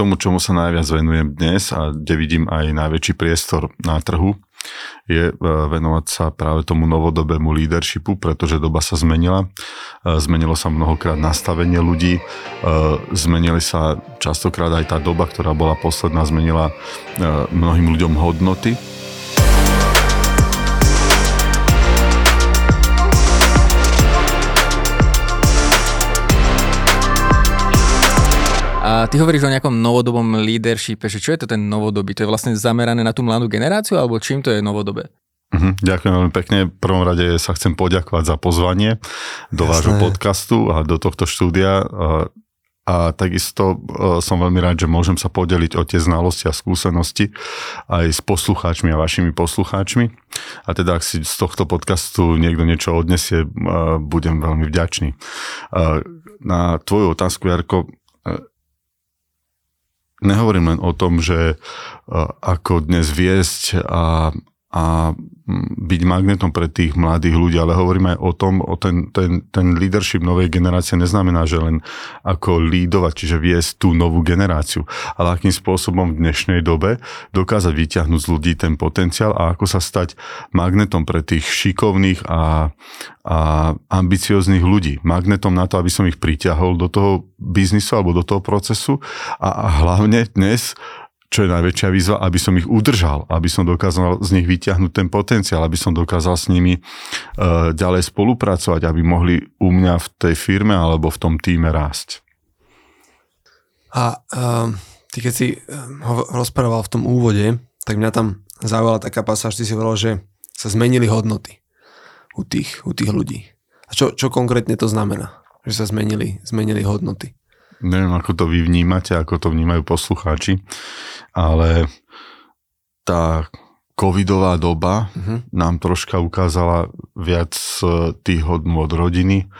tomu, čomu sa najviac venujem dnes a kde vidím aj najväčší priestor na trhu, je e, venovať sa práve tomu novodobému leadershipu, pretože doba sa zmenila. E, zmenilo sa mnohokrát nastavenie ľudí, e, zmenili sa častokrát aj tá doba, ktorá bola posledná, zmenila mnohým ľuďom hodnoty A ty hovoríš o nejakom novodobom leadershipe, že čo je to ten novodobý? To je vlastne zamerané na tú mladú generáciu, alebo čím to je novodobé? Uh-huh, ďakujem veľmi pekne. V prvom rade sa chcem poďakovať za pozvanie do Jasné. vášho podcastu a do tohto štúdia. A, a takisto e, som veľmi rád, že môžem sa podeliť o tie znalosti a skúsenosti aj s poslucháčmi a vašimi poslucháčmi. A teda, ak si z tohto podcastu niekto niečo odnesie, e, budem veľmi vďačný. E, na tvoju otázku, Jarko, nehovorím len o tom, že ako dnes viesť a, a byť magnetom pre tých mladých ľudí, ale hovoríme aj o tom, o ten, ten, ten leadership novej generácie neznamená, že len ako lídovať, čiže viesť tú novú generáciu, ale akým spôsobom v dnešnej dobe dokázať vyťahnuť z ľudí ten potenciál a ako sa stať magnetom pre tých šikovných a, a ambicioznych ľudí. Magnetom na to, aby som ich priťahol do toho biznisu alebo do toho procesu a, a hlavne dnes čo je najväčšia výzva, aby som ich udržal, aby som dokázal z nich vyťahnuť ten potenciál, aby som dokázal s nimi uh, ďalej spolupracovať, aby mohli u mňa v tej firme alebo v tom týme rásť. A uh, ty keď si ho rozprával v tom úvode, tak mňa tam zaujala taká pasáž, ty si hovoril, že sa zmenili hodnoty u tých, u tých ľudí. A čo, čo konkrétne to znamená? Že sa zmenili, zmenili hodnoty? Neviem, ako to vy vnímate, ako to vnímajú poslucháči, ale tá covidová doba uh-huh. nám troška ukázala viac e, tých hodnú od rodiny,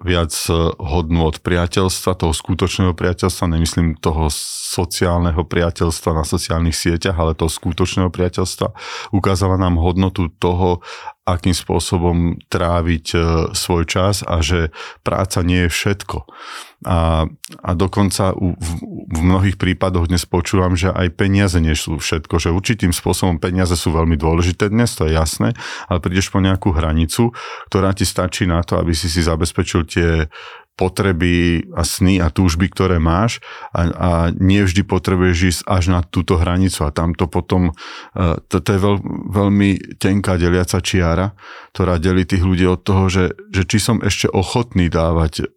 viac e, hodnú od priateľstva, toho skutočného priateľstva, nemyslím toho sociálneho priateľstva na sociálnych sieťach, ale toho skutočného priateľstva. Ukázala nám hodnotu toho, akým spôsobom tráviť e, svoj čas a že práca nie je všetko. A, a dokonca u, v, v mnohých prípadoch dnes počúvam, že aj peniaze nie sú všetko, že určitým spôsobom peniaze sú veľmi dôležité dnes, to je jasné, ale prídeš po nejakú hranicu, ktorá ti stačí na to, aby si si zabezpečil tie potreby a sny a túžby, ktoré máš a, a nie vždy potrebuješ ísť až na túto hranicu a tamto potom, uh, to, to je veľ, veľmi tenká deliaca čiara, ktorá delí tých ľudí od toho, že, že či som ešte ochotný dávať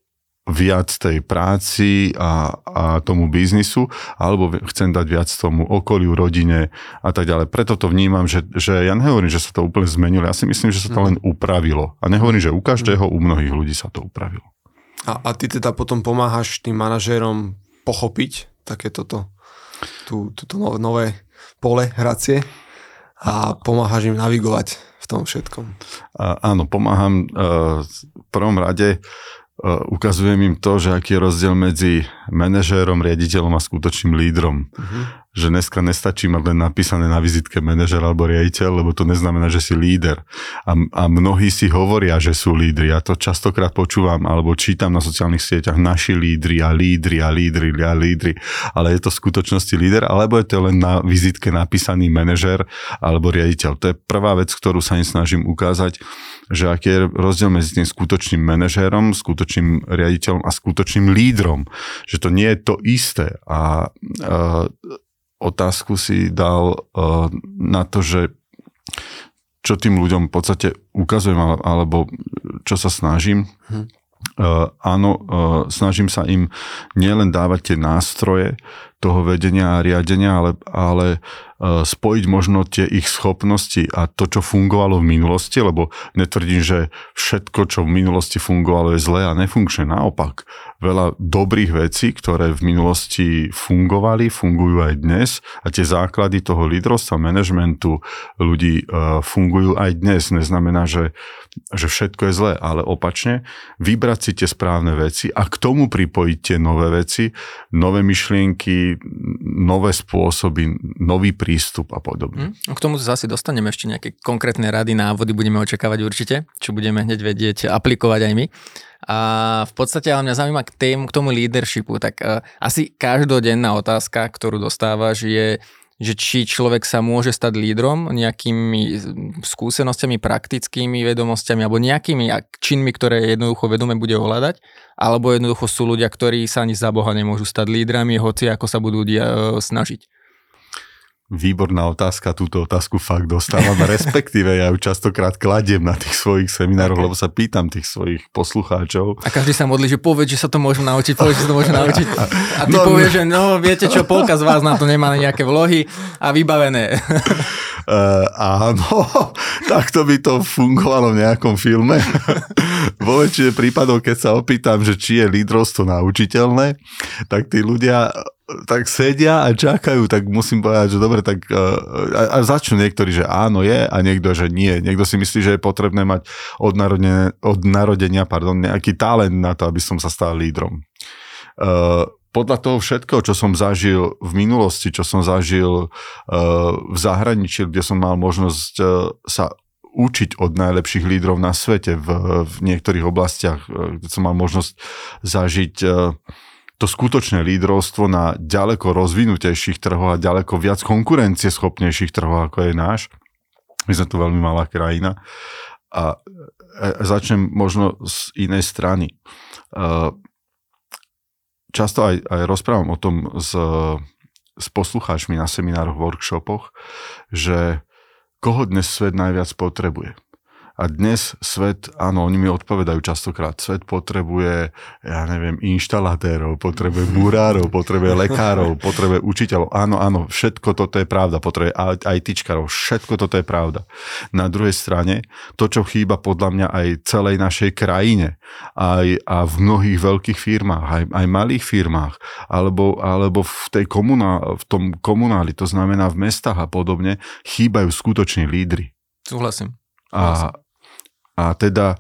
viac tej práci a, a tomu biznisu, alebo chcem dať viac tomu okoliu, rodine a tak ďalej. Preto to vnímam, že, že ja nehovorím, že sa to úplne zmenilo, ja si myslím, že sa to mhm. len upravilo. A nehovorím, že u každého, u mnohých ľudí sa to upravilo. A, a ty teda potom pomáhaš tým manažérom pochopiť také toto, tú, túto nové pole hracie a pomáhaš im navigovať v tom všetkom. A, áno, pomáham uh, v prvom rade uh, ukazujem im to, že aký je rozdiel medzi manažérom, riaditeľom a skutočným lídrom. Uh-huh že dneska nestačí mať len napísané na vizitke manažer alebo riaditeľ, lebo to neznamená, že si líder. A, a mnohí si hovoria, že sú lídri. Ja to častokrát počúvam alebo čítam na sociálnych sieťach naši lídri a lídri a lídri a lídri. Ale je to v skutočnosti líder, alebo je to len na vizitke napísaný manažer alebo riaditeľ. To je prvá vec, ktorú sa im snažím ukázať, že aký je rozdiel medzi tým skutočným manažérom, skutočným riaditeľom a skutočným lídrom. Že to nie je to isté. A uh, otázku si dal uh, na to, že čo tým ľuďom v podstate ukazujem alebo čo sa snažím. Hm. Uh, áno, uh, snažím sa im nielen dávať tie nástroje toho vedenia a riadenia, ale, ale uh, spojiť možno tie ich schopnosti a to, čo fungovalo v minulosti, lebo netvrdím, že všetko, čo v minulosti fungovalo, je zlé a nefunkčné. Naopak, veľa dobrých vecí, ktoré v minulosti fungovali, fungujú aj dnes a tie základy toho lídrovstva, manažmentu ľudí uh, fungujú aj dnes. Neznamená, že, že všetko je zlé, ale opačne vybrať si tie správne veci a k tomu pripojiť tie nové veci, nové myšlienky, nové spôsoby, nový prístup a podobne. Hm? K tomu asi dostaneme ešte nejaké konkrétne rady, návody budeme očakávať určite, čo budeme hneď vedieť aplikovať aj my. A v podstate ale mňa zaujíma k, tým, k tomu leadershipu, tak uh, asi každodenná otázka, ktorú dostávaš je, že či človek sa môže stať lídrom nejakými skúsenostiami, praktickými vedomosťami alebo nejakými činmi, ktoré jednoducho vedome bude ohľadať, alebo jednoducho sú ľudia, ktorí sa ani za Boha nemôžu stať lídrami, hoci ako sa budú dia- snažiť. Výborná otázka, túto otázku fakt dostávam, respektíve ja ju častokrát kladiem na tých svojich seminároch, okay. lebo sa pýtam tých svojich poslucháčov. A každý sa modlí, že povie, že sa to môžem naučiť, povie, že sa to môžem naučiť. A ty no, povie, že no, viete čo, polka z vás na to nemá nejaké vlohy a vybavené. Uh, áno, takto by to fungovalo v nejakom filme. Vo väčšine prípadov, keď sa opýtam, že či je lídrovstvo naučiteľné, tak tí ľudia tak sedia a čakajú, tak musím povedať, že dobre, tak uh, a, a začnú niektorí, že áno je a niekto, že nie. Niekto si myslí, že je potrebné mať od narodenia, od narodenia pardon, nejaký talent na to, aby som sa stal lídrom. Uh, podľa toho všetkého, čo som zažil v minulosti, čo som zažil uh, v zahraničí, kde som mal možnosť uh, sa učiť od najlepších lídrov na svete v, v niektorých oblastiach, kde som mal možnosť zažiť uh, to skutočné lídrovstvo na ďaleko rozvinutejších trhoch a ďaleko viac konkurencieschopnejších trhoch, ako je náš. My sme tu veľmi malá krajina. A začnem možno z inej strany. Často aj, aj rozprávam o tom s, s poslucháčmi na seminároch, workshopoch, že koho dnes svet najviac potrebuje. A dnes svet, áno, oni mi odpovedajú častokrát, svet potrebuje, ja neviem, inštalatérov, potrebuje burárov, potrebuje lekárov, potrebuje učiteľov. Áno, áno, všetko toto je pravda, potrebuje ITčkarov, všetko toto je pravda. Na druhej strane, to, čo chýba podľa mňa aj celej našej krajine, aj a v mnohých veľkých firmách, aj, aj malých firmách, alebo, alebo v, tej komuná, v tom komunáli, to znamená v mestách a podobne, chýbajú skutoční lídry. Súhlasím. A, a teda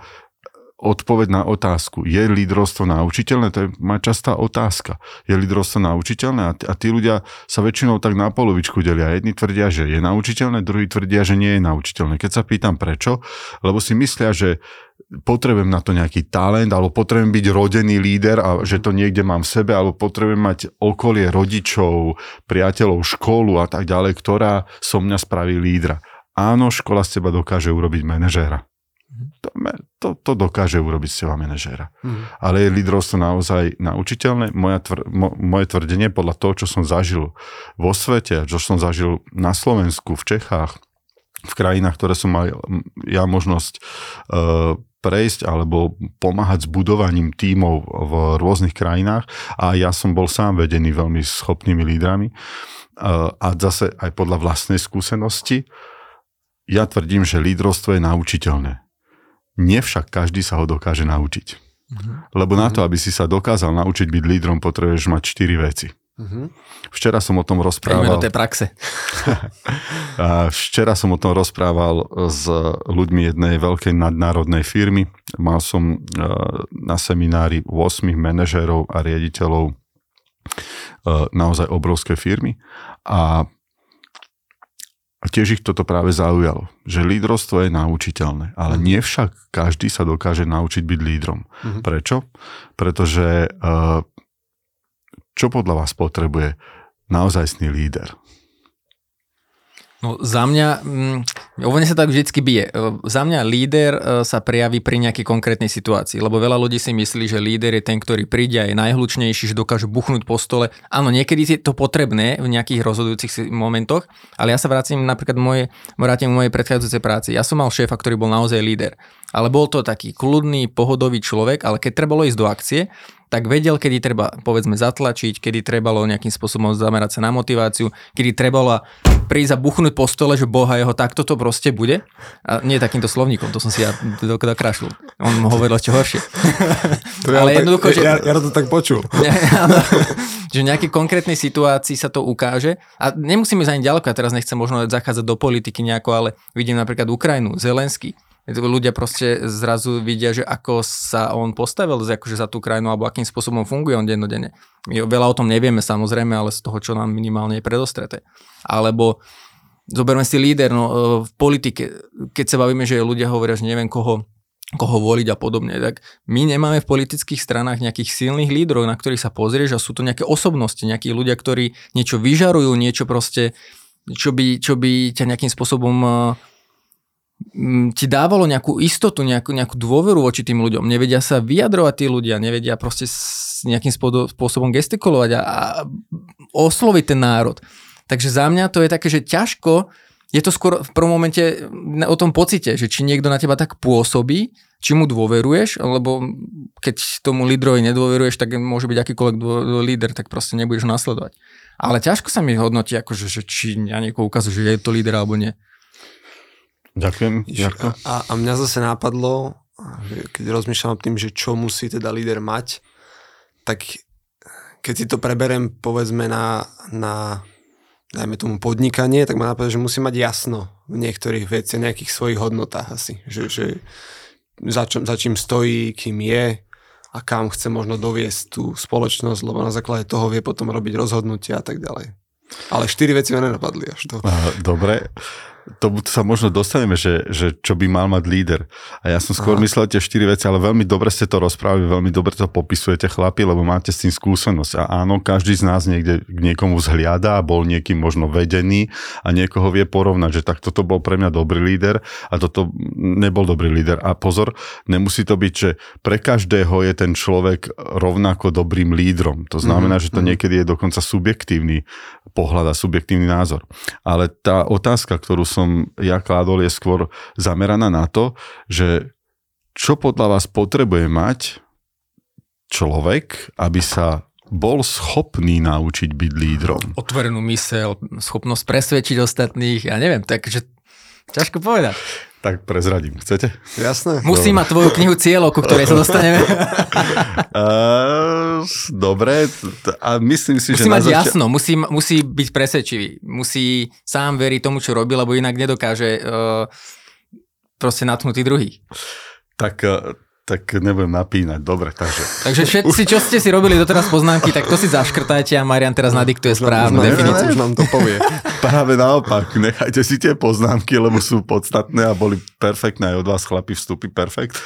odpoveď na otázku, je lídrovstvo naučiteľné? To je moja častá otázka. Je lídrovstvo naučiteľné? A, t- a tí ľudia sa väčšinou tak na polovičku delia. Jedni tvrdia, že je naučiteľné, druhí tvrdia, že nie je naučiteľné. Keď sa pýtam prečo, lebo si myslia, že potrebujem na to nejaký talent, alebo potrebujem byť rodený líder a že to niekde mám v sebe, alebo potrebujem mať okolie rodičov, priateľov, školu a tak ďalej, ktorá so mňa spraví lídra. Áno, škola z teba dokáže urobiť manažéra to, to, to dokáže urobiť z teba manažéra. Mm. Ale je lídrovstvo naozaj naučiteľné? Moja tvr, mo, moje tvrdenie podľa toho, čo som zažil vo svete, čo som zažil na Slovensku, v Čechách, v krajinách, ktoré som mal ja možnosť uh, prejsť alebo pomáhať s budovaním tímov v rôznych krajinách a ja som bol sám vedený veľmi schopnými lídrami uh, a zase aj podľa vlastnej skúsenosti ja tvrdím, že lídrovstvo je naučiteľné Nevšak každý sa ho dokáže naučiť. Uh-huh. Lebo na to, aby si sa dokázal naučiť byť lídrom, potrebuješ mať 4 veci. Uh-huh. Včera som o tom rozprával. do tej praxe. včera som o tom rozprával s ľuďmi jednej veľkej nadnárodnej firmy. Mal som e, na seminári 8 manažérov a riaditeľov e, naozaj obrovskej firmy a a tiež ich toto práve zaujalo, že lídrovstvo je naučiteľné, ale mhm. nie však každý sa dokáže naučiť byť lídrom. Mm-hmm. Prečo? Pretože uh, čo podľa vás potrebuje naozajstný líder? No za mňa, mm, sa tak vždycky bije. E, za mňa líder e, sa prejaví pri nejakej konkrétnej situácii, lebo veľa ľudí si myslí, že líder je ten, ktorý príde a je najhlučnejší, že dokáže buchnúť po stole. Áno, niekedy je to potrebné v nejakých rozhodujúcich momentoch, ale ja sa vrátim napríklad moje, vrátim mojej predchádzajúcej práci. Ja som mal šéfa, ktorý bol naozaj líder. Ale bol to taký kľudný, pohodový človek, ale keď trebalo ísť do akcie, tak vedel, kedy treba, povedzme, zatlačiť, kedy trebalo nejakým spôsobom zamerať sa na motiváciu, kedy trebalo prísť a buchnúť po stole, že boha jeho, takto to proste bude. A nie takýmto slovníkom, to som si ja dokrašil. On hovoril ešte horšie. To ja Ale jednoducho, tak, že... Ja, ja to tak počul. Ne, že v nejakej konkrétnej situácii sa to ukáže. A nemusíme za ani ďaleko, ja teraz nechcem možno zachádzať do politiky nejako, ale vidím napríklad Ukrajinu, Zelenský Ľudia proste zrazu vidia, že ako sa on postavil akože za tú krajinu alebo akým spôsobom funguje on dennodenne. My veľa o tom nevieme samozrejme, ale z toho, čo nám minimálne je predostreté. Alebo zoberme si líder no, v politike, keď sa bavíme, že ľudia hovoria, že neviem koho koho voliť a podobne. Tak my nemáme v politických stranách nejakých silných lídrov, na ktorých sa pozrieš a sú to nejaké osobnosti, nejakí ľudia, ktorí niečo vyžarujú, niečo proste, čo by, čo by ťa nejakým spôsobom ti dávalo nejakú istotu, nejakú, nejakú dôveru voči tým ľuďom. Nevedia sa vyjadrovať tí ľudia, nevedia proste s nejakým spôsobom gestikulovať a, a osloviť ten národ. Takže za mňa to je také, že ťažko je to skôr v prvom momente o tom pocite, že či niekto na teba tak pôsobí, či mu dôveruješ, lebo keď tomu lídrovi nedôveruješ, tak môže byť akýkoľvek líder, tak proste nebudeš nasledovať. Ale ťažko sa mi hodnotí, akože, že či ja niekoho ukazujem, že je to líder alebo nie. Ďakujem. Ďakujem. A, a mňa zase nápadlo, keď rozmýšľam o tým, že čo musí teda líder mať, tak keď si to preberem povedzme na, na dajme tomu podnikanie, tak ma napadá, že musí mať jasno v niektorých veciach, nejakých svojich hodnotách asi. Že, že za, čo, za čím stojí, kým je a kam chce možno doviesť tú spoločnosť, lebo na základe toho vie potom robiť rozhodnutia a tak ďalej. Ale štyri veci ma nenapadli až to. Dobre tomu sa možno dostaneme, že, že čo by mal mať líder. A ja som skôr Aha. myslel tie štyri veci, ale veľmi dobre ste to rozprávali, veľmi dobre to popisujete chlapi, lebo máte s tým skúsenosť. A áno, každý z nás niekde k niekomu zhliada a bol niekým možno vedený a niekoho vie porovnať, že tak toto bol pre mňa dobrý líder a toto nebol dobrý líder. A pozor, nemusí to byť, že pre každého je ten človek rovnako dobrým lídrom. To znamená, mm-hmm. že to mhm. niekedy je dokonca subjektívny pohľad a subjektívny názor. Ale tá otázka, ktorú som ja kládol, je skôr zameraná na to, že čo podľa vás potrebuje mať človek, aby sa bol schopný naučiť byť lídrom. Otvorenú mysel, schopnosť presvedčiť ostatných, ja neviem, takže ťažko povedať. Tak prezradím, chcete? Jasné. Musí dobre. mať tvoju knihu cieľov, ku ktorej sa dostaneme. uh, dobre, a myslím si, musí že... Musí mať zač- jasno, musí, musí byť presvedčivý, musí sám veriť tomu, čo robí, lebo inak nedokáže uh, proste natnutý druhý. Tak uh, tak nebudem napínať. Dobre, takže... Takže všetci, čo ste si robili doteraz poznámky, tak to si zaškrtajte a Marian teraz nadiktuje správnu definíciu. Už nám to povie. Práve naopak, nechajte si tie poznámky, lebo sú podstatné a boli perfektné aj od vás chlapi vstupy, perfekt.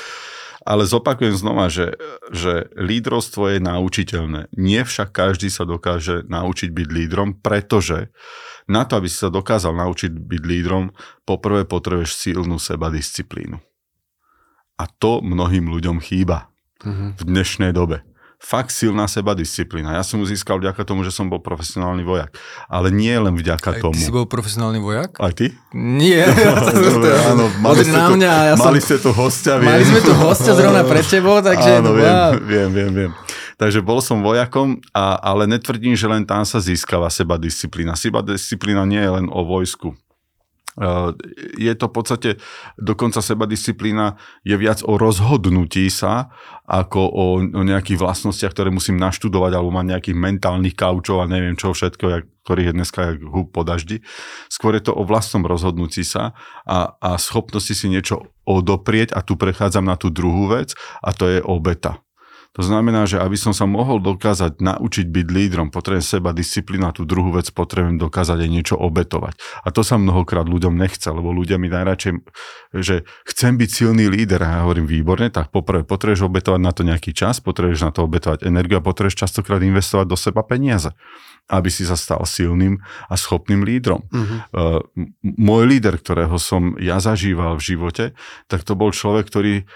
Ale zopakujem znova, že, že lídrovstvo je naučiteľné. Nie však každý sa dokáže naučiť byť lídrom, pretože na to, aby si sa dokázal naučiť byť lídrom, poprvé potrebuješ silnú seba disciplínu. A to mnohým ľuďom chýba uh-huh. v dnešnej dobe. Fakt silná seba disciplína. Ja som ju získal vďaka tomu, že som bol profesionálny vojak. Ale nie len vďaka Aj tomu. ty si bol profesionálny vojak? Aj ty? Nie. Dobre, áno, mali, ste, tu, ja mali som... ste tu hostia. Viem. Mali sme tu hostia zrovna pred tebou, takže... Áno, viem, viem, viem, viem. Takže bol som vojakom, a, ale netvrdím, že len tam sa získava seba disciplína. Seba disciplína nie je len o vojsku je to v podstate, dokonca seba disciplína je viac o rozhodnutí sa, ako o, o nejakých vlastnostiach, ktoré musím naštudovať, alebo mať nejakých mentálnych kaučov a neviem čo všetko, ktorých je dneska jak hub po daždi. Skôr je to o vlastnom rozhodnutí sa a, a schopnosti si niečo odoprieť a tu prechádzam na tú druhú vec a to je obeta. To znamená, že aby som sa mohol dokázať naučiť byť lídrom, potrebujem seba disciplínu a tú druhú vec potrebujem dokázať aj niečo obetovať. A to sa mnohokrát ľuďom nechce, lebo ľudia mi najradšej, že chcem byť silný líder a ja hovorím výborne, tak poprvé potrebuješ obetovať na to nejaký čas, potrebuješ na to obetovať energiu a potrebuješ častokrát investovať do seba peniaze aby si sa stal silným a schopným lídrom. Uh-huh. Uh, môj líder, ktorého som ja zažíval v živote, tak to bol človek, ktorý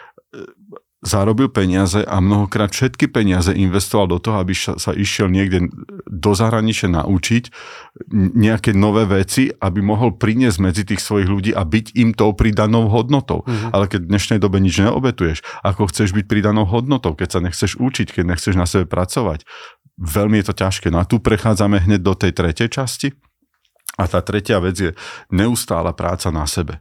zarobil peniaze a mnohokrát všetky peniaze investoval do toho, aby sa išiel niekde do zahraničia naučiť nejaké nové veci, aby mohol priniesť medzi tých svojich ľudí a byť im tou pridanou hodnotou. Uh-huh. Ale keď v dnešnej dobe nič neobetuješ, ako chceš byť pridanou hodnotou, keď sa nechceš učiť, keď nechceš na sebe pracovať, veľmi je to ťažké. No a tu prechádzame hneď do tej tretej časti. A tá tretia vec je neustála práca na sebe.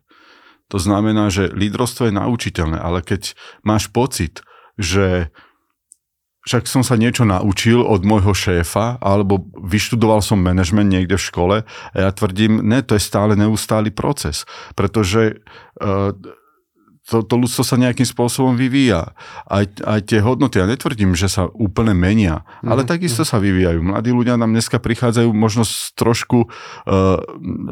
To znamená, že lídrovstvo je naučiteľné, ale keď máš pocit, že však som sa niečo naučil od môjho šéfa, alebo vyštudoval som manažment niekde v škole a ja tvrdím, ne, to je stále neustály proces, pretože uh, to, to ľudstvo sa nejakým spôsobom vyvíja. Aj, aj tie hodnoty, ja netvrdím, že sa úplne menia, mm. ale takisto sa vyvíjajú. Mladí ľudia nám dneska prichádzajú možno z trošku, uh,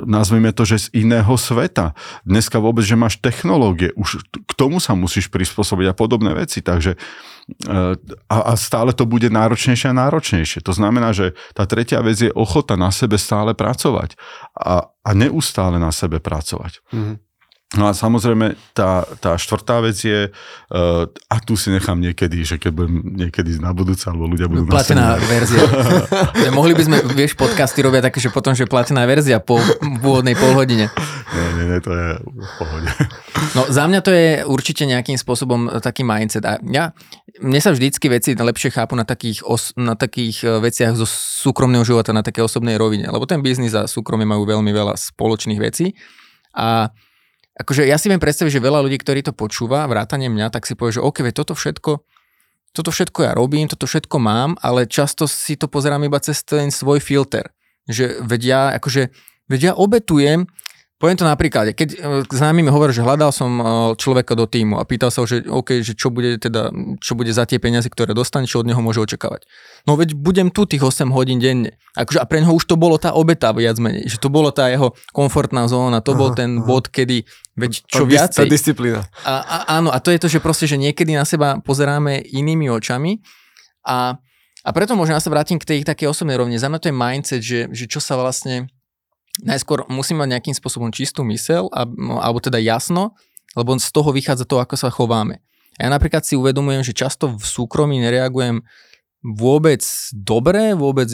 nazvime to, že z iného sveta. Dneska vôbec, že máš technológie, už k tomu sa musíš prispôsobiť a podobné veci, takže uh, a, a stále to bude náročnejšie a náročnejšie. To znamená, že tá tretia vec je ochota na sebe stále pracovať a, a neustále na sebe pracovať. Mm. No a samozrejme, tá, tá štvrtá vec je, uh, a tu si nechám niekedy, že keď budem niekedy na budúce, alebo ľudia budú Platená verzia. Mohli by sme, vieš, podcasty robia také, že potom, že platená verzia po v úvodnej polhodine. Nie, nie, nie, to je v pohode. No za mňa to je určite nejakým spôsobom taký mindset. A ja, mne sa vždycky veci lepšie chápu na takých, os, na takých e, veciach zo súkromného života, na také osobnej rovine. Lebo ten biznis a súkromie majú veľmi veľa spoločných vecí. A akože ja si viem predstaviť, že veľa ľudí, ktorí to počúva, vrátane mňa, tak si povie, že OK, toto všetko, toto všetko ja robím, toto všetko mám, ale často si to pozerám iba cez ten svoj filter. Že veď ja, akože, veď ja obetujem Poviem to napríklad, keď e, známy mi hovorí, že hľadal som e, človeka do týmu a pýtal sa ho, že, OK, že čo bude teda, čo bude za tie peniaze, ktoré dostane, čo od neho môže očakávať. No veď budem tu tých 8 hodín denne. Akože, a pre neho už to bolo tá obeta viac menej, že to bolo tá jeho komfortná zóna, to aha, bol ten aha. bod, kedy, veď čo tá, viacej. Tá disciplína. A, a, áno, a to je to, že proste, že niekedy na seba pozeráme inými očami a, a preto možno ja sa vrátim k tej takej osobnej rovne. Za mňa to je mindset, že, že čo sa vlastne najskôr musím mať nejakým spôsobom čistú mysel, alebo teda jasno, lebo z toho vychádza to, ako sa chováme. Ja napríklad si uvedomujem, že často v súkromí nereagujem vôbec dobre, vôbec,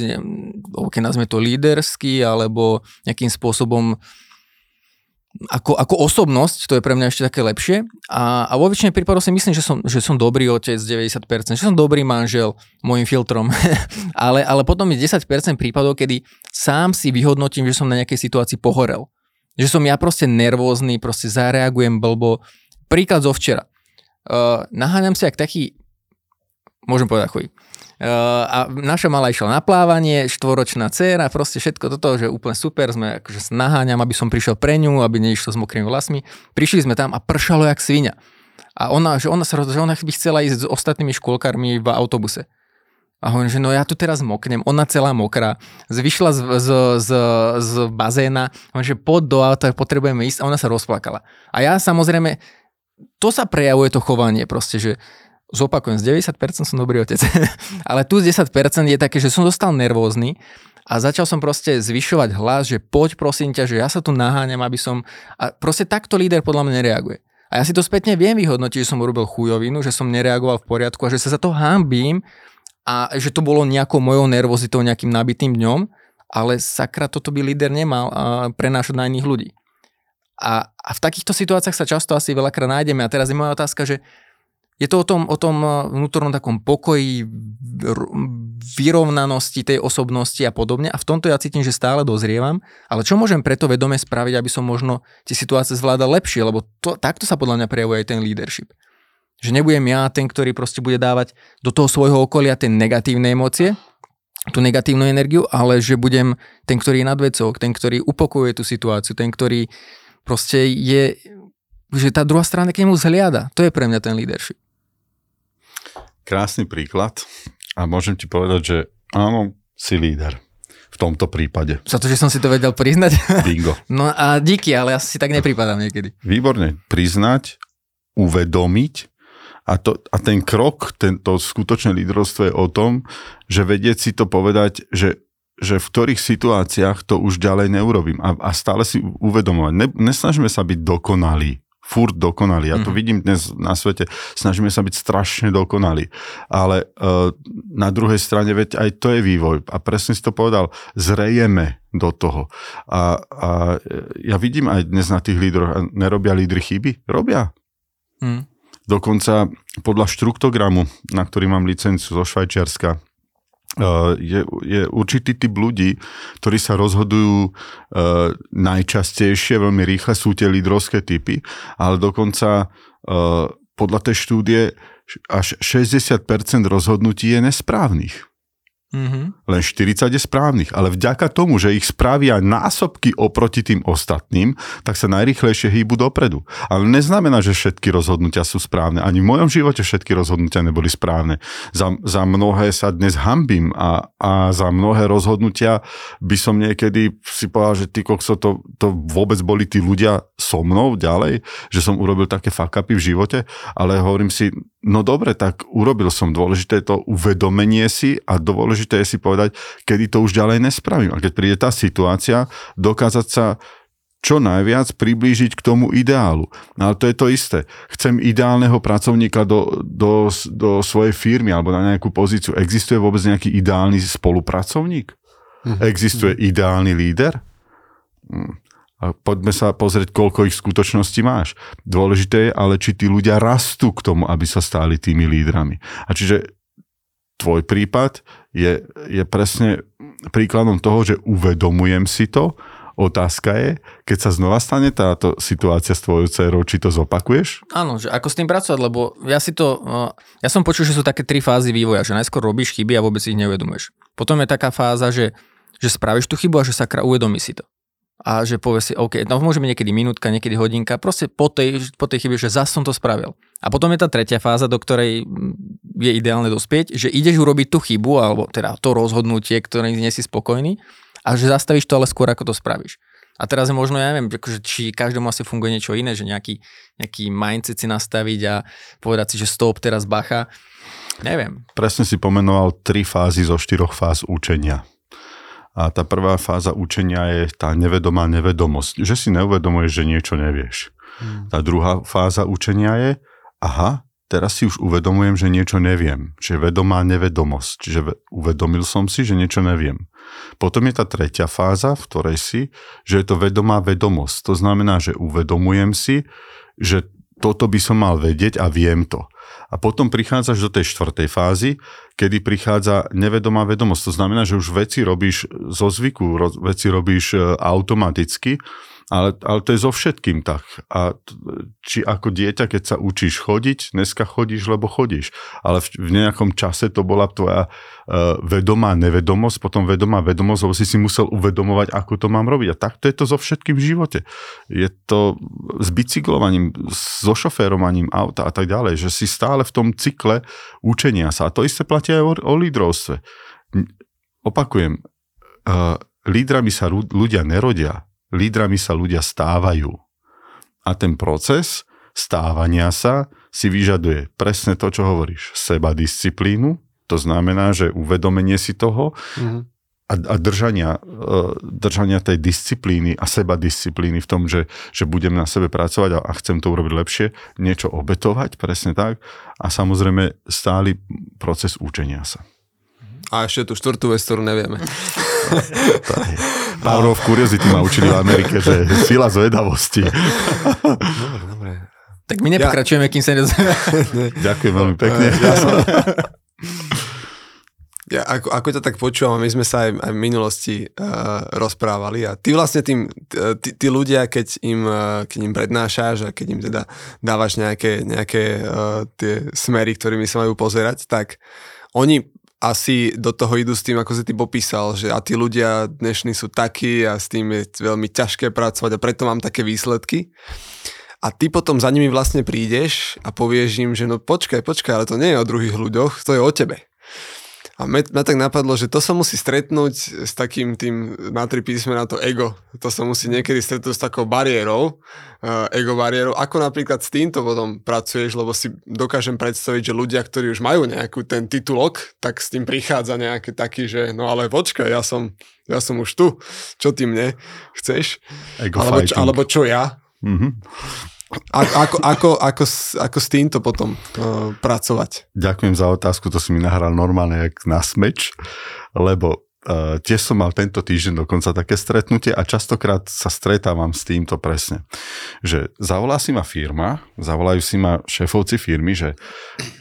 ok, nazme to lídersky, alebo nejakým spôsobom ako, ako osobnosť, to je pre mňa ešte také lepšie. A, a vo väčšine prípadov si myslím, že som, že som dobrý otec 90%, že som dobrý manžel môjim filtrom. ale, ale potom je 10% prípadov, kedy sám si vyhodnotím, že som na nejakej situácii pohorel. Že som ja proste nervózny, proste zareagujem blbo. Príklad zo včera. Uh, naháňam sa jak taký, môžem povedať chuj, a naša mala išla na plávanie, štvoročná dcera, proste všetko toto, že úplne super, sme akože naháňam, aby som prišiel pre ňu, aby neišlo s mokrými vlasmi. Prišli sme tam a pršalo jak svinia. A ona, že ona sa že ona by chcela ísť s ostatnými škôlkarmi v autobuse. A hovorím, že no ja tu teraz moknem, ona celá mokrá, zvyšla z, z, z, z bazéna, hovorím, že pod do auta, potrebujeme ísť a ona sa rozplakala. A ja samozrejme, to sa prejavuje to chovanie proste, že zopakujem, z 90% som dobrý otec, ale tu z 10% je také, že som dostal nervózny a začal som proste zvyšovať hlas, že poď prosím ťa, že ja sa tu naháňam, aby som... A proste takto líder podľa mňa nereaguje. A ja si to spätne viem vyhodnotiť, že som urobil chujovinu, že som nereagoval v poriadku a že sa za to hambím a že to bolo nejakou mojou nervozitou, nejakým nabitým dňom, ale sakra, toto by líder nemal prenášať na iných ľudí. A, a v takýchto situáciách sa často asi veľakrát nájdeme. A teraz je moja otázka, že je to o tom, o tom eh, vnútornom takom pokoji, vyrovnanosti tej osobnosti a podobne. A v tomto ja cítim, že stále dozrievam. Ale čo môžem preto vedome spraviť, aby som možno tie situácie zvládal lepšie? Lebo to, takto sa podľa mňa prejavuje aj ten leadership. Že nebudem ja ten, ktorý proste bude dávať do toho svojho okolia tie negatívne emócie, tú negatívnu energiu, ale že budem ten, ktorý je nad ten, ktorý upokojuje tú situáciu, ten, ktorý proste je, že tá druhá strana k nemu zhliada. To je pre mňa ten leadership krásny príklad a môžem ti povedať, že áno, si líder v tomto prípade. Za to, že som si to vedel priznať? Bingo. No a díky, ale ja si tak nepripadám niekedy. Výborne. Priznať, uvedomiť a, to, a ten krok, tento skutočné lídrovstvo je o tom, že vedieť si to povedať, že že v ktorých situáciách to už ďalej neurobím a, a stále si uvedomovať. Ne, nesnažíme sa byť dokonalí furt dokonalí. Ja to mm-hmm. vidím dnes na svete, snažíme sa byť strašne dokonalí. Ale uh, na druhej strane, veď aj to je vývoj. A presne si to povedal, zrejeme do toho. A, a ja vidím aj dnes na tých lídroch, nerobia lídry chyby? Robia. Mm. Dokonca podľa štruktogramu, na ktorý mám licenciu zo Švajčiarska, je, je určitý typ ľudí, ktorí sa rozhodujú uh, najčastejšie, veľmi rýchle, sú tie lídrovské typy, ale dokonca uh, podľa tej štúdie až 60% rozhodnutí je nesprávnych. Mm-hmm. Len 40 je správnych, ale vďaka tomu, že ich spravia násobky oproti tým ostatným, tak sa najrychlejšie hýbu dopredu. Ale neznamená, že všetky rozhodnutia sú správne. Ani v mojom živote všetky rozhodnutia neboli správne. Za, za mnohé sa dnes hambím a, a za mnohé rozhodnutia by som niekedy si povedal, že ty kokso, to, to vôbec boli tí ľudia so mnou ďalej, že som urobil také fuck upy v živote, ale hovorím si, no dobre, tak urobil som. Dôležité to uvedomenie si a dôležité je si povedať, kedy to už ďalej nespravím. A keď príde tá situácia, dokázať sa čo najviac priblížiť k tomu ideálu. No ale to je to isté. Chcem ideálneho pracovníka do, do, do svojej firmy alebo na nejakú pozíciu. Existuje vôbec nejaký ideálny spolupracovník? Mm-hmm. Existuje ideálny líder? Hm. A poďme sa pozrieť, koľko ich v skutočnosti máš. Dôležité je ale, či tí ľudia rastú k tomu, aby sa stáli tými lídrami. A čiže tvoj prípad je, je presne príkladom toho, že uvedomujem si to, Otázka je, keď sa znova stane táto situácia s tvojou dcerou, či to zopakuješ? Áno, že ako s tým pracovať, lebo ja si to, ja som počul, že sú také tri fázy vývoja, že najskôr robíš chyby a vôbec ich neuvedomuješ. Potom je taká fáza, že, že spravíš tú chybu a že sa uvedomí si to a že povie si, OK, no môže byť niekedy minútka, niekedy hodinka, proste po tej, po tej chybe, že zase som to spravil. A potom je tá tretia fáza, do ktorej je ideálne dospieť, že ideš urobiť tú chybu, alebo teda to rozhodnutie, ktoré nie si spokojný, a že zastavíš to ale skôr, ako to spravíš. A teraz je možno, ja neviem, akože, či každému asi funguje niečo iné, že nejaký, nejaký mindset si nastaviť a povedať si, že stop, teraz bacha. Neviem. Presne si pomenoval tri fázy zo štyroch fáz učenia. A tá prvá fáza učenia je tá nevedomá nevedomosť, že si neuvedomuješ, že niečo nevieš. Hmm. Tá druhá fáza učenia je, aha, teraz si už uvedomujem, že niečo neviem. Čiže vedomá nevedomosť. Čiže uvedomil som si, že niečo neviem. Potom je tá tretia fáza, v ktorej si, že je to vedomá vedomosť. To znamená, že uvedomujem si, že toto by som mal vedieť a viem to. A potom prichádzaš do tej štvrtej fázy, kedy prichádza nevedomá vedomosť. To znamená, že už veci robíš zo zvyku, veci robíš e, automaticky ale, ale to je so všetkým tak. A či ako dieťa, keď sa učíš chodiť, dneska chodíš, lebo chodíš. Ale v, v nejakom čase to bola tvoja uh, vedomá nevedomosť, potom vedomá vedomosť, lebo si si musel uvedomovať, ako to mám robiť. A takto je to so všetkým v živote. Je to s bicyklovaním, so šoférovaním auta a tak ďalej, že si stále v tom cykle učenia sa. A to isté platí aj o, o lídrovstve. Opakujem, uh, lídrami sa ľudia nerodia, lídrami sa ľudia stávajú. A ten proces stávania sa si vyžaduje presne to, čo hovoríš. Seba disciplínu, to znamená, že uvedomenie si toho mm-hmm. a, a držania, uh, držania tej disciplíny a seba disciplíny v tom, že, že budem na sebe pracovať a, a chcem to urobiť lepšie, niečo obetovať, presne tak. A samozrejme stály proces učenia sa. A ešte tú štvrtú vec, ktorú nevieme. Power of Curiosity ma učili v Amerike, že sila zvedavosti. Dobre, dobre. Tak my nepokračujeme, ja... kým sa nedozvieme. Ďakujem veľmi pekne. Ja, som... ja ako, ako to tak počúvam, my sme sa aj, aj v minulosti uh, rozprávali a ty vlastne tým, tí, tí ľudia, keď im, uh, keď im prednášaš a keď im teda dávaš nejaké, nejaké uh, tie smery, ktorými sa majú pozerať, tak oni asi do toho idú s tým, ako si ty popísal, že a tí ľudia dnešní sú takí a s tým je veľmi ťažké pracovať a preto mám také výsledky. A ty potom za nimi vlastne prídeš a povieš im, že no počkaj, počkaj, ale to nie je o druhých ľuďoch, to je o tebe. A mňa tak napadlo, že to sa musí stretnúť s takým tým na tri písmena to ego. To sa musí niekedy stretnúť s takou bariérou, uh, ego bariérou. Ako napríklad s týmto potom pracuješ, lebo si dokážem predstaviť, že ľudia, ktorí už majú nejakú ten titulok, tak s tým prichádza nejaký taký, že no ale počkaj, ja som, ja som už tu, čo ty mne chceš? Ego alebo, čo, alebo čo ja? Mm-hmm. A, ako, ako, ako, ako s týmto potom uh, pracovať? Ďakujem za otázku, to si mi nahral normálne jak na smeč, lebo uh, tiež som mal tento týždeň dokonca také stretnutie a častokrát sa stretávam s týmto presne. Že zavolá si ma firma, zavolajú si ma šéfovci firmy, že,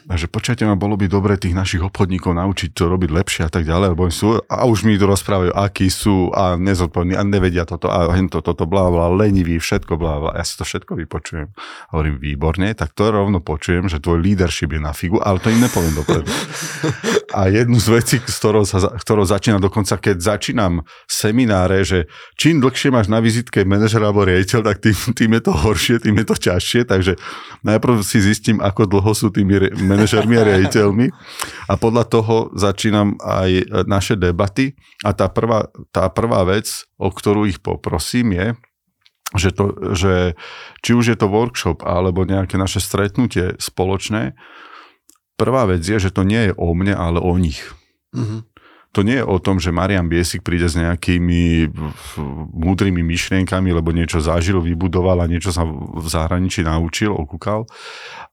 že počujete ma, bolo by dobre tých našich obchodníkov naučiť to robiť lepšie a tak ďalej, lebo sú, a už mi to rozprávajú, akí sú a nezodpovední a nevedia toto a hento toto, blá, blá, leniví, všetko, blá, blá. Ja si to všetko vypočujem. Hovorím, výborne, tak to rovno počujem, že tvoj leadership je na figu, ale to im nepoviem dopredu. A jednu z vecí, s ktorou, sa, ktorou začína dokonca, keď začínam semináre, že čím dlhšie máš na vizitke manažer alebo riaditeľ, tak tým, tým je to horšie, tým je to ťažšie, takže najprv si zistím, ako dlho sú tými manažermi a riaditeľmi a podľa toho začínam aj naše debaty a tá prvá, tá prvá vec, o ktorú ich poprosím je, že, to, že či už je to workshop alebo nejaké naše stretnutie spoločné, prvá vec je, že to nie je o mne, ale o nich. Mm-hmm. To nie je o tom, že Marian Biesik príde s nejakými múdrymi myšlienkami, lebo niečo zažil, vybudoval a niečo sa v zahraničí naučil, okúkal,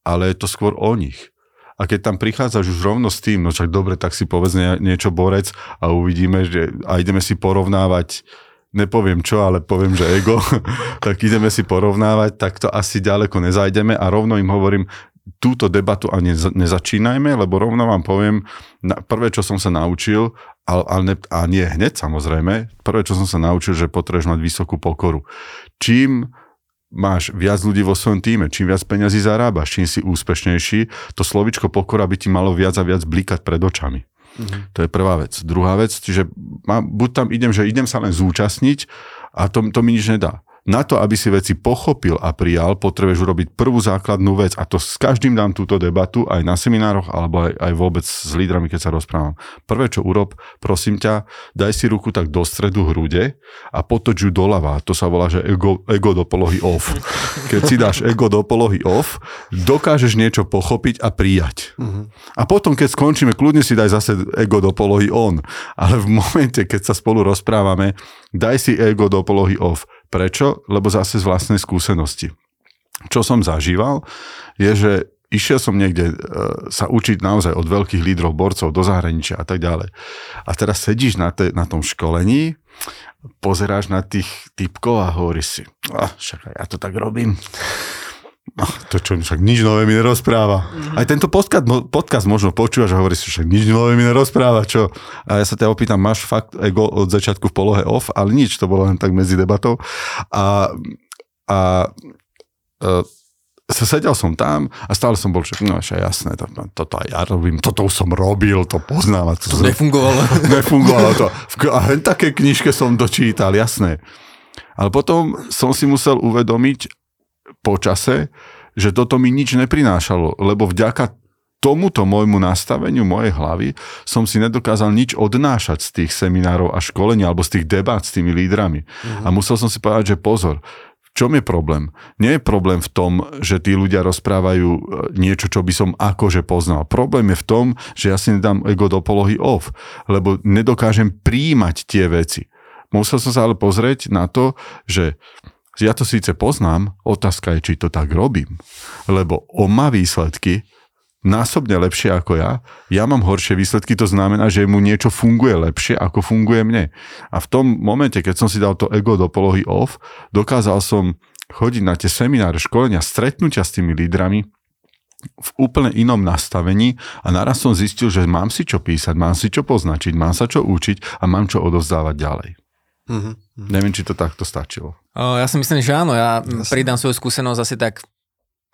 ale je to skôr o nich. A keď tam prichádzaš už rovno s tým, no čak dobre, tak si povedz niečo borec a uvidíme, že a ideme si porovnávať nepoviem čo, ale poviem, že ego, tak ideme si porovnávať, tak to asi ďaleko nezajdeme a rovno im hovorím, túto debatu ani nezačínajme, lebo rovno vám poviem, prvé, čo som sa naučil, ale, ale ne, a nie hneď samozrejme, prvé, čo som sa naučil, že potrebuješ mať vysokú pokoru. Čím máš viac ľudí vo svojom týme, čím viac peňazí zarábaš, čím si úspešnejší, to slovičko pokora by ti malo viac a viac blikať pred očami. Mm-hmm. To je prvá vec. Druhá vec, čiže buď tam idem, že idem sa len zúčastniť a to, to mi nič nedá na to, aby si veci pochopil a prijal, potrebuješ urobiť prvú základnú vec a to s každým dám túto debatu aj na seminároch alebo aj, aj vôbec s lídrami, keď sa rozprávam. Prvé, čo urob, prosím ťa, daj si ruku tak do stredu hrude a potoč ju doľava. To sa volá, že ego, ego do polohy off. Keď si dáš ego do polohy off, dokážeš niečo pochopiť a prijať. Uh-huh. A potom, keď skončíme, kľudne si daj zase ego do polohy on. Ale v momente, keď sa spolu rozprávame, daj si ego do polohy off Prečo? Lebo zase z vlastnej skúsenosti. Čo som zažíval, je, že išiel som niekde e, sa učiť naozaj od veľkých lídrov, borcov do zahraničia a tak ďalej. A teraz sedíš na, te, na tom školení, pozeráš na tých typkov a hovoríš si, ah, však ja to tak robím. No, to čo, však nič nové mi nerozpráva. Mm-hmm. Aj tento podcast, podcast možno počúvaš a hovoríš, však nič nové mi nerozpráva, čo? A ja sa ťa opýtam, máš fakt ego od začiatku v polohe off, ale nič, to bolo len tak medzi debatou. A, a, a sa sedel som tam a stále som bol, že no však jasné, to, toto aj ja robím, toto už som robil, to poznám. To, to nefungovalo. Nefungovalo to. A len také knižke som dočítal, jasné. Ale potom som si musel uvedomiť, počase, že toto mi nič neprinášalo, lebo vďaka tomuto môjmu nastaveniu mojej hlavy som si nedokázal nič odnášať z tých seminárov a školení alebo z tých debát s tými lídrami. Uh-huh. A musel som si povedať, že pozor, v čom je problém? Nie je problém v tom, že tí ľudia rozprávajú e, niečo, čo by som akože poznal. Problém je v tom, že ja si nedám ego do polohy off, lebo nedokážem príjmať tie veci. Musel som sa ale pozrieť na to, že ja to síce poznám, otázka je, či to tak robím. Lebo on má výsledky násobne lepšie ako ja, ja mám horšie výsledky, to znamená, že mu niečo funguje lepšie, ako funguje mne. A v tom momente, keď som si dal to ego do polohy off, dokázal som chodiť na tie semináre, školenia, stretnutia s tými lídrami, v úplne inom nastavení a naraz som zistil, že mám si čo písať, mám si čo poznačiť, mám sa čo učiť a mám čo odovzdávať ďalej. Mm-hmm. Neviem, či to takto stačilo. Ja si myslím, že áno. Ja Jasne. pridám svoju skúsenosť asi tak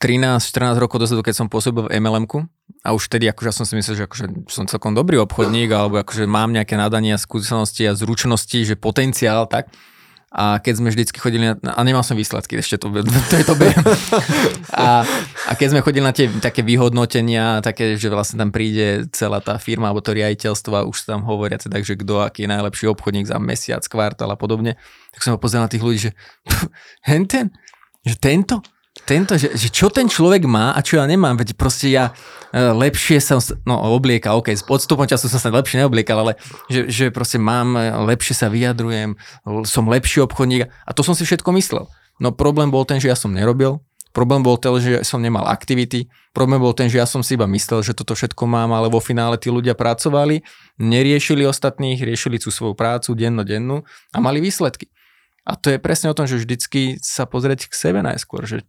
13-14 rokov dozadu, keď som pôsobil v mlm a už vtedy akože som si myslel, že akože som celkom dobrý obchodník alebo akože mám nejaké nadania, skúsenosti a zručnosti, že potenciál, tak a keď sme vždycky chodili na, a nemal som výsledky, ešte to, to je to beriem. A, a keď sme chodili na tie také vyhodnotenia, také, že vlastne tam príde celá tá firma alebo to riaditeľstvo a už tam hovoria teda, že kto aký je najlepší obchodník za mesiac, kvartál a podobne, tak som ho pozrel na tých ľudí, že henten, že tento, tento, že, že čo ten človek má a čo ja nemám, veď proste ja e, lepšie som, no obliekal, ok, s podstupom času som sa lepšie neobliekal, ale že, že proste mám, e, lepšie sa vyjadrujem, som lepší obchodník a to som si všetko myslel. No problém bol ten, že ja som nerobil, Problém bol ten, že som nemal aktivity, problém bol ten, že ja som si iba myslel, že toto všetko mám, ale vo finále tí ľudia pracovali, neriešili ostatných, riešili tú svoju prácu dennodennú a mali výsledky. A to je presne o tom, že vždycky sa pozrieť k sebe najskôr, že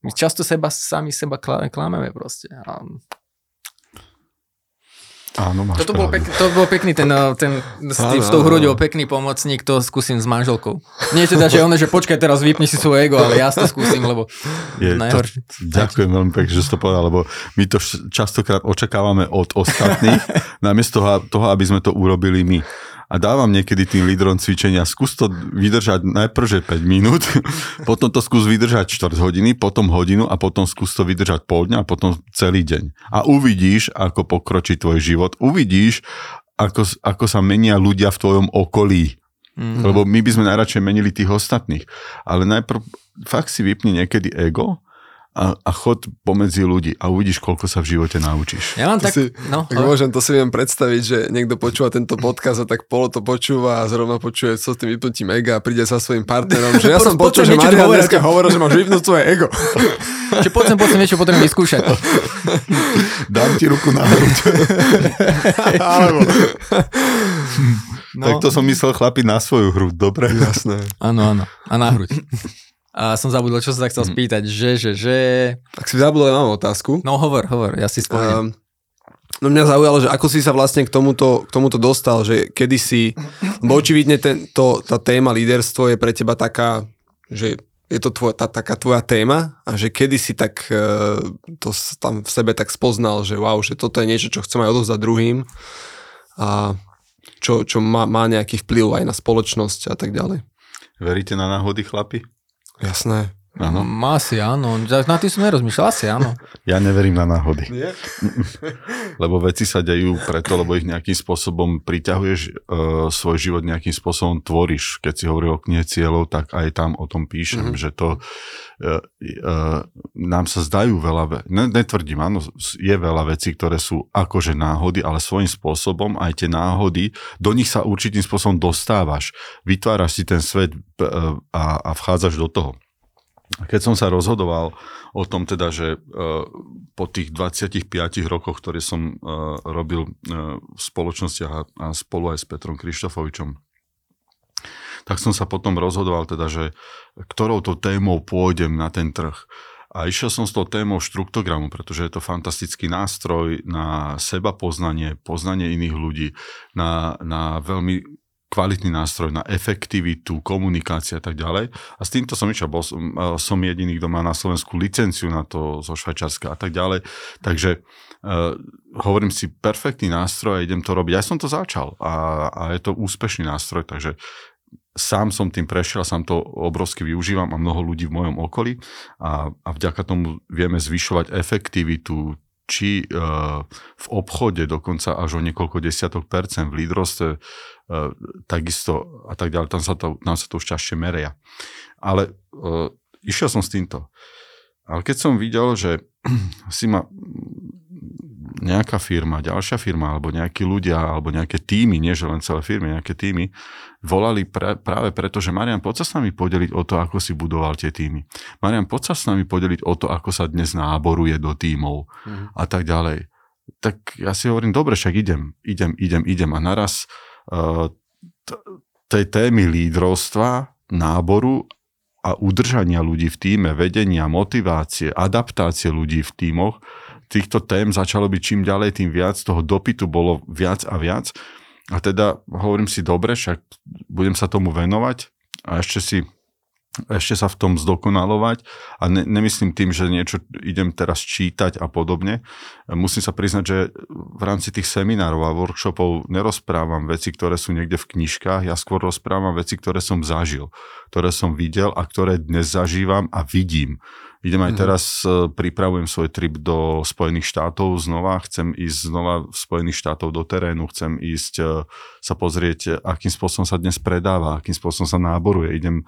my často seba, sami seba klameme proste. A Áno, máš Toto bol, pek, to bol pekný ten, eh, ten s, tým, s tou hruďou, pekný pomocník, to skúsim s manželkou. Nie teda, že on, že počkaj teraz vypni si svoje ego, ale ja to skúsim, lebo je najhoršie. To, ďakujem veľmi pekne, že si to povedal, lebo my to častokrát očakávame od ostatných, namiesto toho, toho, aby sme to urobili my a dávam niekedy tým lídrom cvičenia, skús to vydržať najprv, že 5 minút, potom to skús vydržať 4 hodiny, potom hodinu a potom skús to vydržať pol dňa a potom celý deň. A uvidíš, ako pokročí tvoj život, uvidíš, ako, ako sa menia ľudia v tvojom okolí. Mm-hmm. Lebo my by sme najradšej menili tých ostatných. Ale najprv fakt si vypni niekedy ego a, a chod pomedzi ľudí a uvidíš, koľko sa v živote naučíš. Ja mám tak, si, no, tak môžem, to si viem predstaviť, že niekto počúva tento podcast a tak polo to počúva a zrovna počuje so tým vypnutím ega a príde sa svojim partnerom, že ja som počul, že Marian dneska hovoril, že máš vypnúť svoje ego. Čiže poď sem, poď sem, niečo potrebujem vyskúšať. Dám ti ruku na hruď. Alebo... No. Tak to som myslel chlapi na svoju hruď, dobre? Jasné. Áno, áno. A na hruď. A som zabudol, čo sa chcel mhm. spýtať, že, že, že... Ak si zabudol, ja mám otázku. No hovor, hovor, ja si spomínam. Um, No mňa zaujalo, že ako si sa vlastne k tomuto, k tomuto dostal, že kedy si, bo očividne ten, to, tá téma líderstvo je pre teba taká, že je to tvoj, tá, taká tvoja téma a že kedy si tak uh, to tam v sebe tak spoznal, že wow, že toto je niečo, čo chcem aj odovzdať druhým a čo, čo má, má nejaký vplyv aj na spoločnosť a tak ďalej. Veríte na náhody, chlapi? Jasné. Áno. Asi áno. Na tým som nerozmýšľal, asi áno. Ja neverím na náhody. Nie? lebo veci sa dejú preto, lebo ich nejakým spôsobom priťahuješ, uh, svoj život nejakým spôsobom tvoríš. Keď si hovoril o knihe cieľov, tak aj tam o tom píšem, mm-hmm. že to uh, uh, nám sa zdajú veľa, ve- ne, netvrdím, áno, je veľa vecí, ktoré sú akože náhody, ale svojím spôsobom aj tie náhody, do nich sa určitým spôsobom dostávaš. Vytváraš si ten svet uh, a, a vchádzaš do toho. Keď som sa rozhodoval o tom teda, že uh, po tých 25 rokoch, ktoré som uh, robil uh, v spoločnostiach a spolu aj s Petrom Krištofovičom, tak som sa potom rozhodoval teda, že ktorou to témou pôjdem na ten trh. A išiel som s tou témou štruktogramu, pretože je to fantastický nástroj na seba poznanie, poznanie iných ľudí, na, na veľmi kvalitný nástroj na efektivitu, komunikácia a tak ďalej. A s týmto som išiel, bol som, e, som jediný, kto má na Slovensku licenciu na to zo Švajčarska a tak ďalej. Takže uh, hovorím si, perfektný nástroj idem to robiť. Ja som to začal a, a je to úspešný nástroj, takže sám som tým prešiel, sám to obrovsky využívam a mnoho ľudí v mojom okolí a, a vďaka tomu vieme zvyšovať efektivitu, či uh, v obchode dokonca až o niekoľko desiatok percent, v lídroste uh, takisto a tak ďalej, tam sa to, tam sa to už čašie meria. Ale uh, išiel som s týmto. Ale keď som videl, že si ma nejaká firma, ďalšia firma, alebo nejakí ľudia, alebo nejaké týmy, nie že len celé firmy, nejaké týmy, volali pre, práve preto, že Marian, poď sa s nami podeliť o to, ako si budoval tie týmy. Marian, poď sa s nami podeliť o to, ako sa dnes náboruje do týmov mm. a tak ďalej. Tak ja si hovorím, dobre, však idem, idem, idem, idem. A naraz uh, t- tej témy lídrovstva, náboru a udržania ľudí v týme, vedenia, motivácie, adaptácie ľudí v týmoch, týchto tém začalo byť čím ďalej, tým viac, toho dopytu bolo viac a viac. A teda hovorím si, dobre, však budem sa tomu venovať a ešte si ešte sa v tom zdokonalovať a ne, nemyslím tým, že niečo idem teraz čítať a podobne. Musím sa priznať, že v rámci tých seminárov a workshopov nerozprávam veci, ktoré sú niekde v knižkách, ja skôr rozprávam veci, ktoré som zažil, ktoré som videl a ktoré dnes zažívam a vidím. Idem aj mm-hmm. teraz, e, pripravujem svoj trip do Spojených štátov znova, chcem ísť znova v Spojených štátov do terénu, chcem ísť e, sa pozrieť, akým spôsobom sa dnes predáva, akým spôsobom sa náboruje. Idem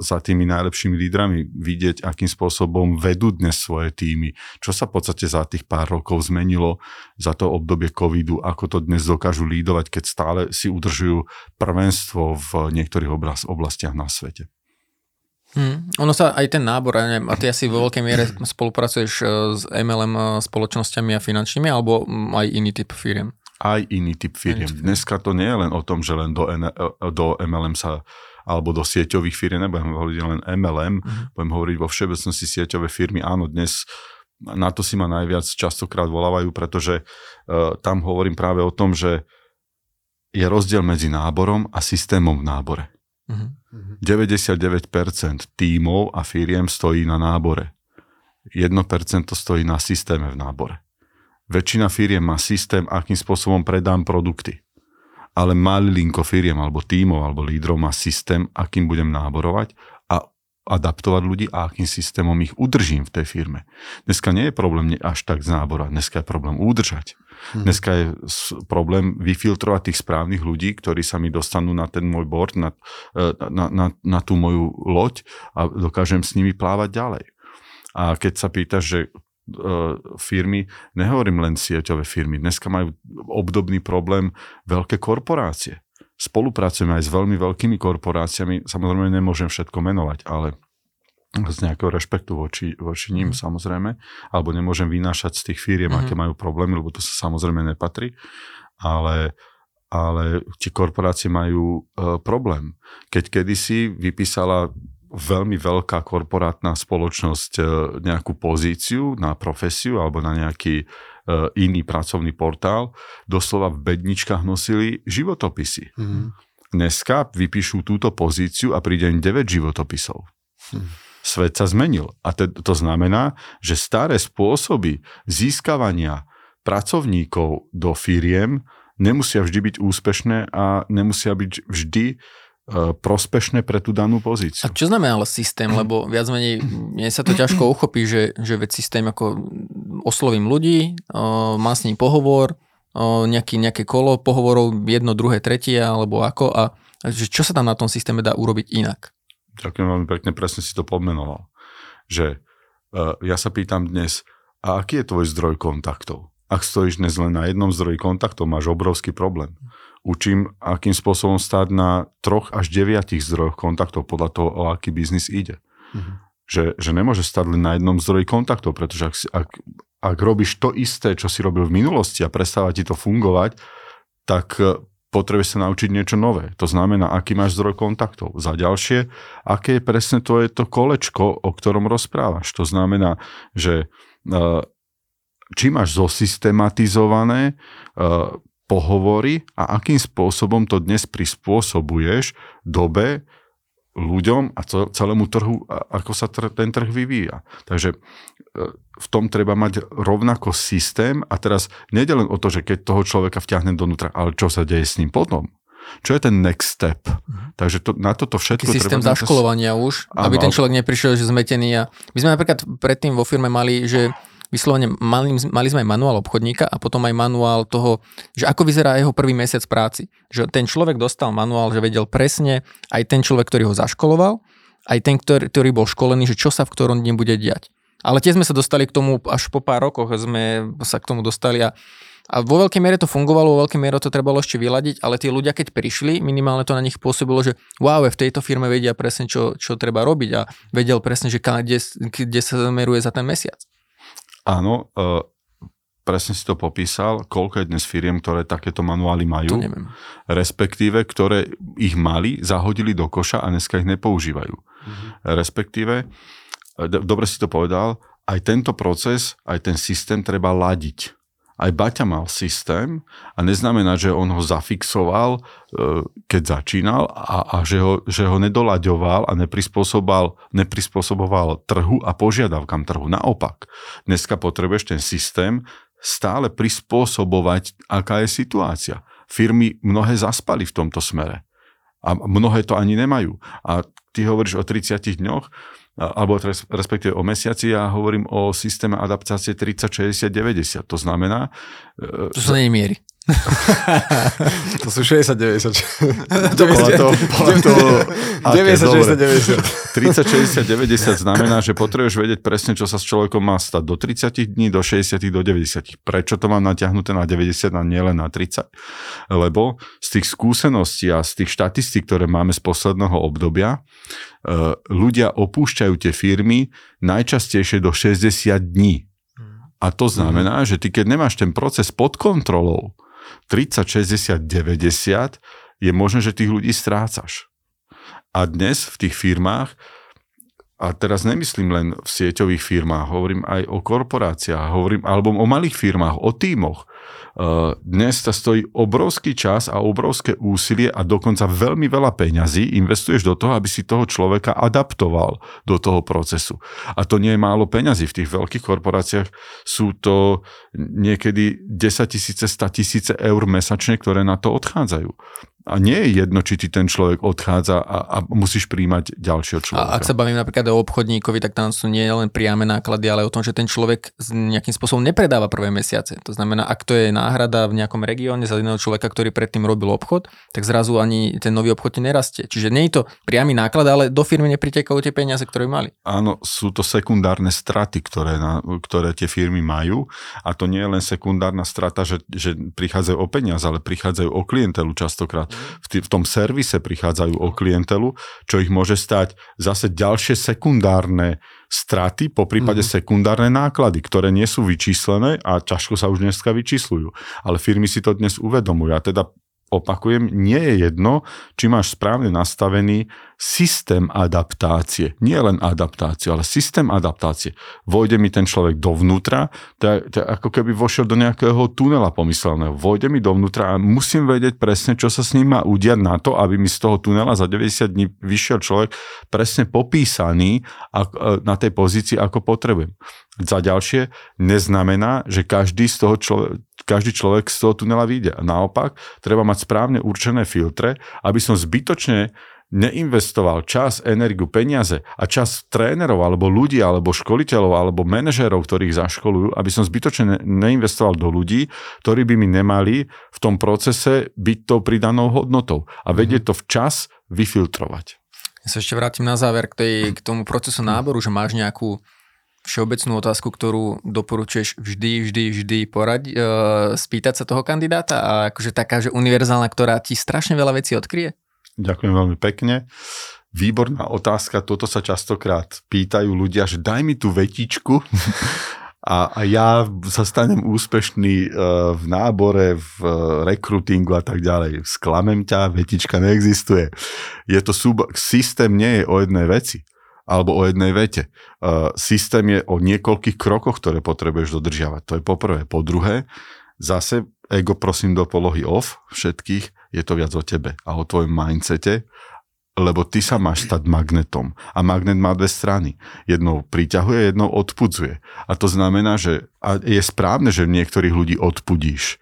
za tými najlepšími lídrami vidieť, akým spôsobom vedú dnes svoje týmy, čo sa v podstate za tých pár rokov zmenilo za to obdobie covidu, ako to dnes dokážu lídovať, keď stále si udržujú prvenstvo v niektorých oblastiach na svete. Hmm. Ono sa aj ten nábor, ja neviem, a ty asi vo veľkej miere spolupracuješ e, s MLM spoločnosťami a finančnými, alebo mm, aj iný typ firiem? Aj iný typ firiem. Dneska to nie je len o tom, že len do, N- do MLM sa alebo do sieťových firiem, nebudem hovoriť len MLM, uh-huh. budem hovoriť vo všeobecnosti sieťové firmy. Áno, dnes na to si ma najviac častokrát volávajú, pretože uh, tam hovorím práve o tom, že je rozdiel medzi náborom a systémom v nábore. Uh-huh. 99% tímov a firiem stojí na nábore. 1% stojí na systéme v nábore. Väčšina firiem má systém, akým spôsobom predám produkty ale linko firiem alebo tímov alebo lídrov má systém, akým budem náborovať a adaptovať ľudí a akým systémom ich udržím v tej firme. Dneska nie je problém až tak z nábora, dneska je problém udržať. Hmm. Dneska je problém vyfiltrovať tých správnych ľudí, ktorí sa mi dostanú na ten môj board, na, e, na, na, na tú moju loď a dokážem s nimi plávať ďalej. A keď sa pýtaš, že E, firmy, nehovorím len sieťové firmy, dneska majú obdobný problém veľké korporácie. Spolupracujeme aj s veľmi veľkými korporáciami, samozrejme nemôžem všetko menovať, ale z nejakého rešpektu voči, voči ním mm. samozrejme, alebo nemôžem vynášať z tých firiem, mm. aké majú problémy, lebo to sa samozrejme nepatrí, ale, ale tie korporácie majú uh, problém. Keď kedysi vypísala veľmi veľká korporátna spoločnosť e, nejakú pozíciu na profesiu alebo na nejaký e, iný pracovný portál, doslova v bedničkách nosili životopisy. Mm. Dneska vypíšu túto pozíciu a príde im 9 životopisov. Mm. Svet sa zmenil. A te, to znamená, že staré spôsoby získavania pracovníkov do firiem nemusia vždy byť úspešné a nemusia byť vždy E, prospešné pre tú danú pozíciu. A čo znamená ale systém? Lebo viac menej, mne sa to ťažko uchopí, že, že veď systém ako oslovím ľudí, o, mám s ním pohovor, o, nejaký, nejaké kolo pohovorov, jedno, druhé, tretie, alebo ako a že čo sa tam na tom systéme dá urobiť inak? Ďakujem veľmi pekne, presne si to pomenoval. Že uh, ja sa pýtam dnes, a aký je tvoj zdroj kontaktov? Ak stojíš dnes len na jednom zdroji kontaktov, máš obrovský problém učím, akým spôsobom stáť na troch až deviatich zdrojoch kontaktov podľa toho, o aký biznis ide. Mm-hmm. Že, že nemôže stať len na jednom zdroji kontaktov, pretože ak, ak, ak robíš to isté, čo si robil v minulosti a prestáva ti to fungovať, tak e, potrebuješ sa naučiť niečo nové. To znamená, aký máš zdroj kontaktov. Za ďalšie, aké je presne to je to kolečko, o ktorom rozprávaš. To znamená, že e, či máš zosystematizované e, pohovory a akým spôsobom to dnes prispôsobuješ dobe, ľuďom a celému trhu, ako sa ten trh vyvíja. Takže e, v tom treba mať rovnako systém a teraz nejde len o to, že keď toho človeka vťahnem donútra, ale čo sa deje s ním potom. Čo je ten next step? Mm. Takže to, na toto všetko Taký systém treba... zaškolovania už, ano, aby ten človek neprišiel, že zmetený. A my sme napríklad predtým vo firme mali, že vyslovene mali, mali sme aj manuál obchodníka a potom aj manuál toho, že ako vyzerá jeho prvý mesiac práci. Že ten človek dostal manuál, že vedel presne aj ten človek, ktorý ho zaškoloval, aj ten, ktorý, ktorý bol školený, že čo sa v ktorom dne bude diať. Ale tie sme sa dostali k tomu, až po pár rokoch sme sa k tomu dostali a, a vo veľkej miere to fungovalo, vo veľkej miere to trebalo ešte vyladiť, ale tí ľudia, keď prišli, minimálne to na nich pôsobilo, že wow, v tejto firme vedia presne, čo, čo treba robiť a vedel presne, že kde, kde sa zameruje za ten mesiac. Áno, uh, presne si to popísal, koľko je dnes firiem, ktoré takéto manuály majú, to neviem. respektíve, ktoré ich mali, zahodili do koša a dneska ich nepoužívajú. Mm-hmm. Respektíve, e, dobre si to povedal, aj tento proces, aj ten systém treba ladiť aj Baťa mal systém a neznamená, že on ho zafixoval, e, keď začínal a, a že, ho, že ho nedolaďoval a neprispôsoboval, trhu a požiadavkám trhu. Naopak, dneska potrebuješ ten systém stále prispôsobovať, aká je situácia. Firmy mnohé zaspali v tomto smere a mnohé to ani nemajú. A ty hovoríš o 30 dňoch, alebo respektíve o mesiaci, ja hovorím o systéme adaptácie 30, 60, 90. To znamená... To sú nie miery. To sú 60, 90. Podľa toho, podľa toho, aké, 90, dobre. 30, 60, 60, 90 znamená, že potrebuješ vedieť presne, čo sa s človekom má stať do 30 dní, do 60, do 90. Prečo to mám natiahnuté na 90 a nielen na 30? Lebo z tých skúseností a z tých štatistík, ktoré máme z posledného obdobia, eh, ľudia opúšťajú tie firmy najčastejšie do 60 dní. A to znamená, že ty keď nemáš ten proces pod kontrolou, 30, 60, 90, je možné, že tých ľudí strácaš. A dnes v tých firmách, a teraz nemyslím len v sieťových firmách, hovorím aj o korporáciách, hovorím alebo o malých firmách, o tímoch. Uh, Dnes sa stojí obrovský čas a obrovské úsilie a dokonca veľmi veľa peňazí investuješ do toho, aby si toho človeka adaptoval do toho procesu. A to nie je málo peňazí. V tých veľkých korporáciách sú to niekedy 10 tisíce, 100 tisíce eur mesačne, ktoré na to odchádzajú. A nie je jedno, či ti ten človek odchádza a, a musíš príjmať ďalšieho človeka. A ak sa bavím napríklad o obchodníkovi, tak tam sú nie len priame náklady, ale o tom, že ten človek nejakým spôsobom nepredáva prvé mesiace. To znamená, ak to je náhrada v nejakom regióne za jedného človeka, ktorý predtým robil obchod, tak zrazu ani ten nový obchod ti nerastie. Čiže nie je to priamy náklad, ale do firmy nepritekajú tie peniaze, ktoré mali. Áno, sú to sekundárne straty, ktoré, na, ktoré tie firmy majú a to nie je len sekundárna strata, že, že prichádzajú o peniaze, ale prichádzajú o klientelu častokrát. V, tý, v tom servise prichádzajú o klientelu, čo ich môže stať zase ďalšie sekundárne straty, po prípade mm-hmm. sekundárne náklady, ktoré nie sú vyčíslené a ťažko sa už dneska vyčíslujú. Ale firmy si to dnes uvedomujú a teda opakujem, nie je jedno, či máš správne nastavený systém adaptácie. Nie len adaptáciu, ale systém adaptácie. Vojde mi ten človek dovnútra, to je ako keby vošiel do nejakého tunela pomyselného. Vojde mi dovnútra a musím vedieť presne, čo sa s ním má udiať na to, aby mi z toho tunela za 90 dní vyšiel človek presne popísaný a- na tej pozícii, ako potrebujem. Za ďalšie, neznamená, že každý z toho človek, každý človek z toho tunela vyjde. Naopak, treba mať správne určené filtre, aby som zbytočne neinvestoval čas, energiu, peniaze a čas trénerov, alebo ľudí, alebo školiteľov, alebo manažérov, ktorých zaškolujú, aby som zbytočne ne- neinvestoval do ľudí, ktorí by mi nemali v tom procese byť tou pridanou hodnotou a vedieť to včas vyfiltrovať. Ja sa ešte vrátim na záver k, tej, k tomu procesu náboru, že máš nejakú všeobecnú otázku, ktorú doporučuješ vždy, vždy, vždy porať, e, spýtať sa toho kandidáta a akože taká, že univerzálna, ktorá ti strašne veľa vecí odkryje? Ďakujem veľmi pekne. Výborná otázka, toto sa častokrát pýtajú ľudia, že daj mi tú vetičku a, a ja sa stanem úspešný uh, v nábore, v uh, rekrutingu a tak ďalej. Sklamem ťa, vetička neexistuje. Je to súbo- systém nie je o jednej veci alebo o jednej vete. Uh, systém je o niekoľkých krokoch, ktoré potrebuješ dodržiavať. To je poprvé. Po druhé, zase ego prosím do polohy off všetkých, je to viac o tebe a o tvojom mindsete, lebo ty sa máš stať magnetom. A magnet má dve strany. Jednou priťahuje, jednou odpudzuje. A to znamená, že a je správne, že niektorých ľudí odpudíš.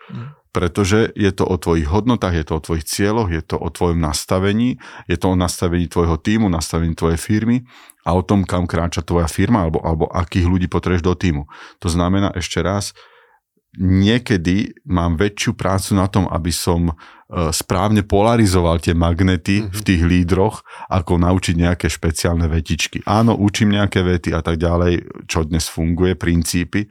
Pretože je to o tvojich hodnotách, je to o tvojich cieľoch, je to o tvojom nastavení, je to o nastavení tvojho týmu, nastavení tvojej firmy a o tom, kam kráča tvoja firma alebo, alebo akých ľudí potrebuješ do týmu. To znamená ešte raz, niekedy mám väčšiu prácu na tom, aby som e, správne polarizoval tie magnety mm-hmm. v tých lídroch, ako naučiť nejaké špeciálne vetičky. Áno, učím nejaké vety a tak ďalej, čo dnes funguje, princípy,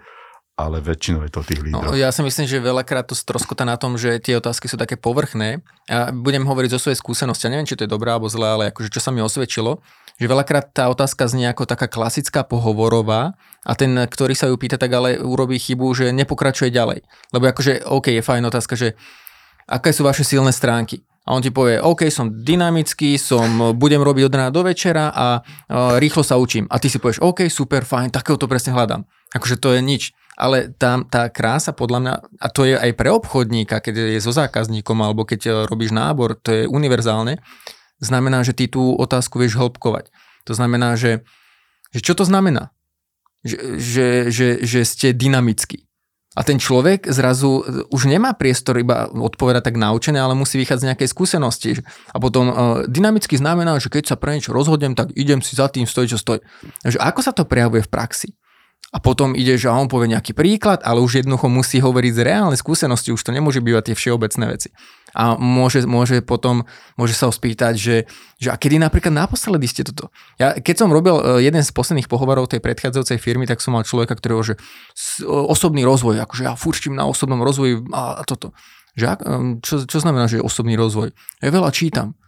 ale väčšinou je to tých lídrov. No, ja si myslím, že veľakrát to stroskota na tom, že tie otázky sú také povrchné. A budem hovoriť zo svojej skúsenosti. Ja neviem, či to je dobré alebo zlé, ale akože čo sa mi osvedčilo, že veľakrát tá otázka znie ako taká klasická pohovorová a ten, ktorý sa ju pýta, tak ale urobí chybu, že nepokračuje ďalej. Lebo akože, OK, je fajn otázka, že aké sú vaše silné stránky? A on ti povie, OK, som dynamický, som, budem robiť od rána do večera a uh, rýchlo sa učím. A ty si povieš, OK, super, fajn, takého to presne hľadám. Akože to je nič. Ale tá, tá krása podľa mňa, a to je aj pre obchodníka, keď je so zákazníkom alebo keď e, robíš nábor, to je univerzálne, znamená, že ty tú otázku vieš hĺbkovať. To znamená, že, že čo to znamená? Že, že, že, že ste dynamickí. A ten človek zrazu už nemá priestor iba odpovedať tak naučené, ale musí vychádzať z nejakej skúsenosti. A potom uh, dynamicky znamená, že keď sa pre niečo rozhodnem, tak idem si za tým stojí, čo stojí. Takže ako sa to prejavuje v praxi? a potom ideš a on povie nejaký príklad, ale už jednoducho musí hovoriť z reálnej skúsenosti, už to nemôže bývať tie všeobecné veci. A môže, môže potom, môže sa ho spýtať, že, že a kedy napríklad naposledy ste toto? Ja, keď som robil e, jeden z posledných pohovorov tej predchádzajúcej firmy, tak som mal človeka, ktorého, že osobný rozvoj, akože ja furčím na osobnom rozvoji a, a toto. Že, čo, čo znamená, že osobný rozvoj? Ja veľa čítam.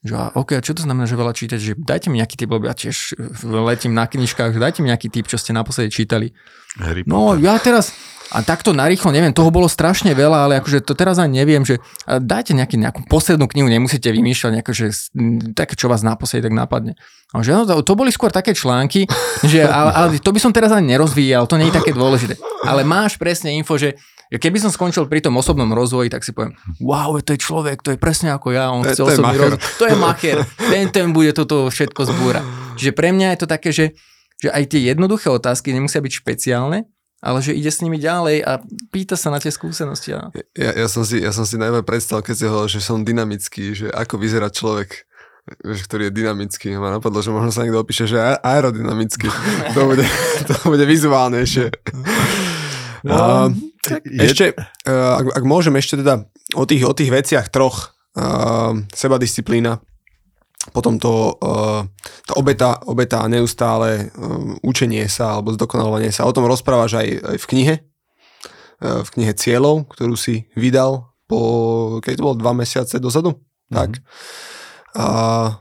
Že OK, a čo to znamená, že veľa čítať? Že dajte mi nejaký typ, lebo ja tiež letím na knižkách, že dajte mi nejaký typ, čo ste naposledy čítali. Harry no ja teraz, a takto narýchlo, neviem, toho bolo strašne veľa, ale akože to teraz ani neviem, že dajte nejaký, nejakú poslednú knihu, nemusíte vymýšľať nejaké, že také, čo vás naposledy tak napadne. A že, no, to boli skôr také články, že, ale, ale to by som teraz ani nerozvíjal, to nie je také dôležité. Ale máš presne info, že Keby som skončil pri tom osobnom rozvoji, tak si poviem, wow, to je človek, to je presne ako ja, on chce osobný rozvoj. To je macher, ten, ten bude toto všetko zbúra. Čiže pre mňa je to také, že, že aj tie jednoduché otázky nemusia byť špeciálne, ale že ide s nimi ďalej a pýta sa na tie skúsenosti. Ja, ja, som, si, ja som si najmä predstavil, keď si hovoril, že som dynamický, že ako vyzerá človek, ktorý je dynamický. Ma napadlo, že možno sa niekto opíše, že aerodynamický. to, bude, to bude vizuálnejšie. No, uh, tak je... Ešte, uh, ak, ak môžem ešte teda o tých, o tých veciach troch, uh, sebadisciplína, potom to, uh, tá obeta, obeta neustále uh, učenie sa alebo zdokonalovanie sa. O tom rozprávaš aj, aj v knihe, uh, v knihe Cieľov, ktorú si vydal po, keď to bolo dva mesiace dozadu. Mm-hmm. Tak. Uh,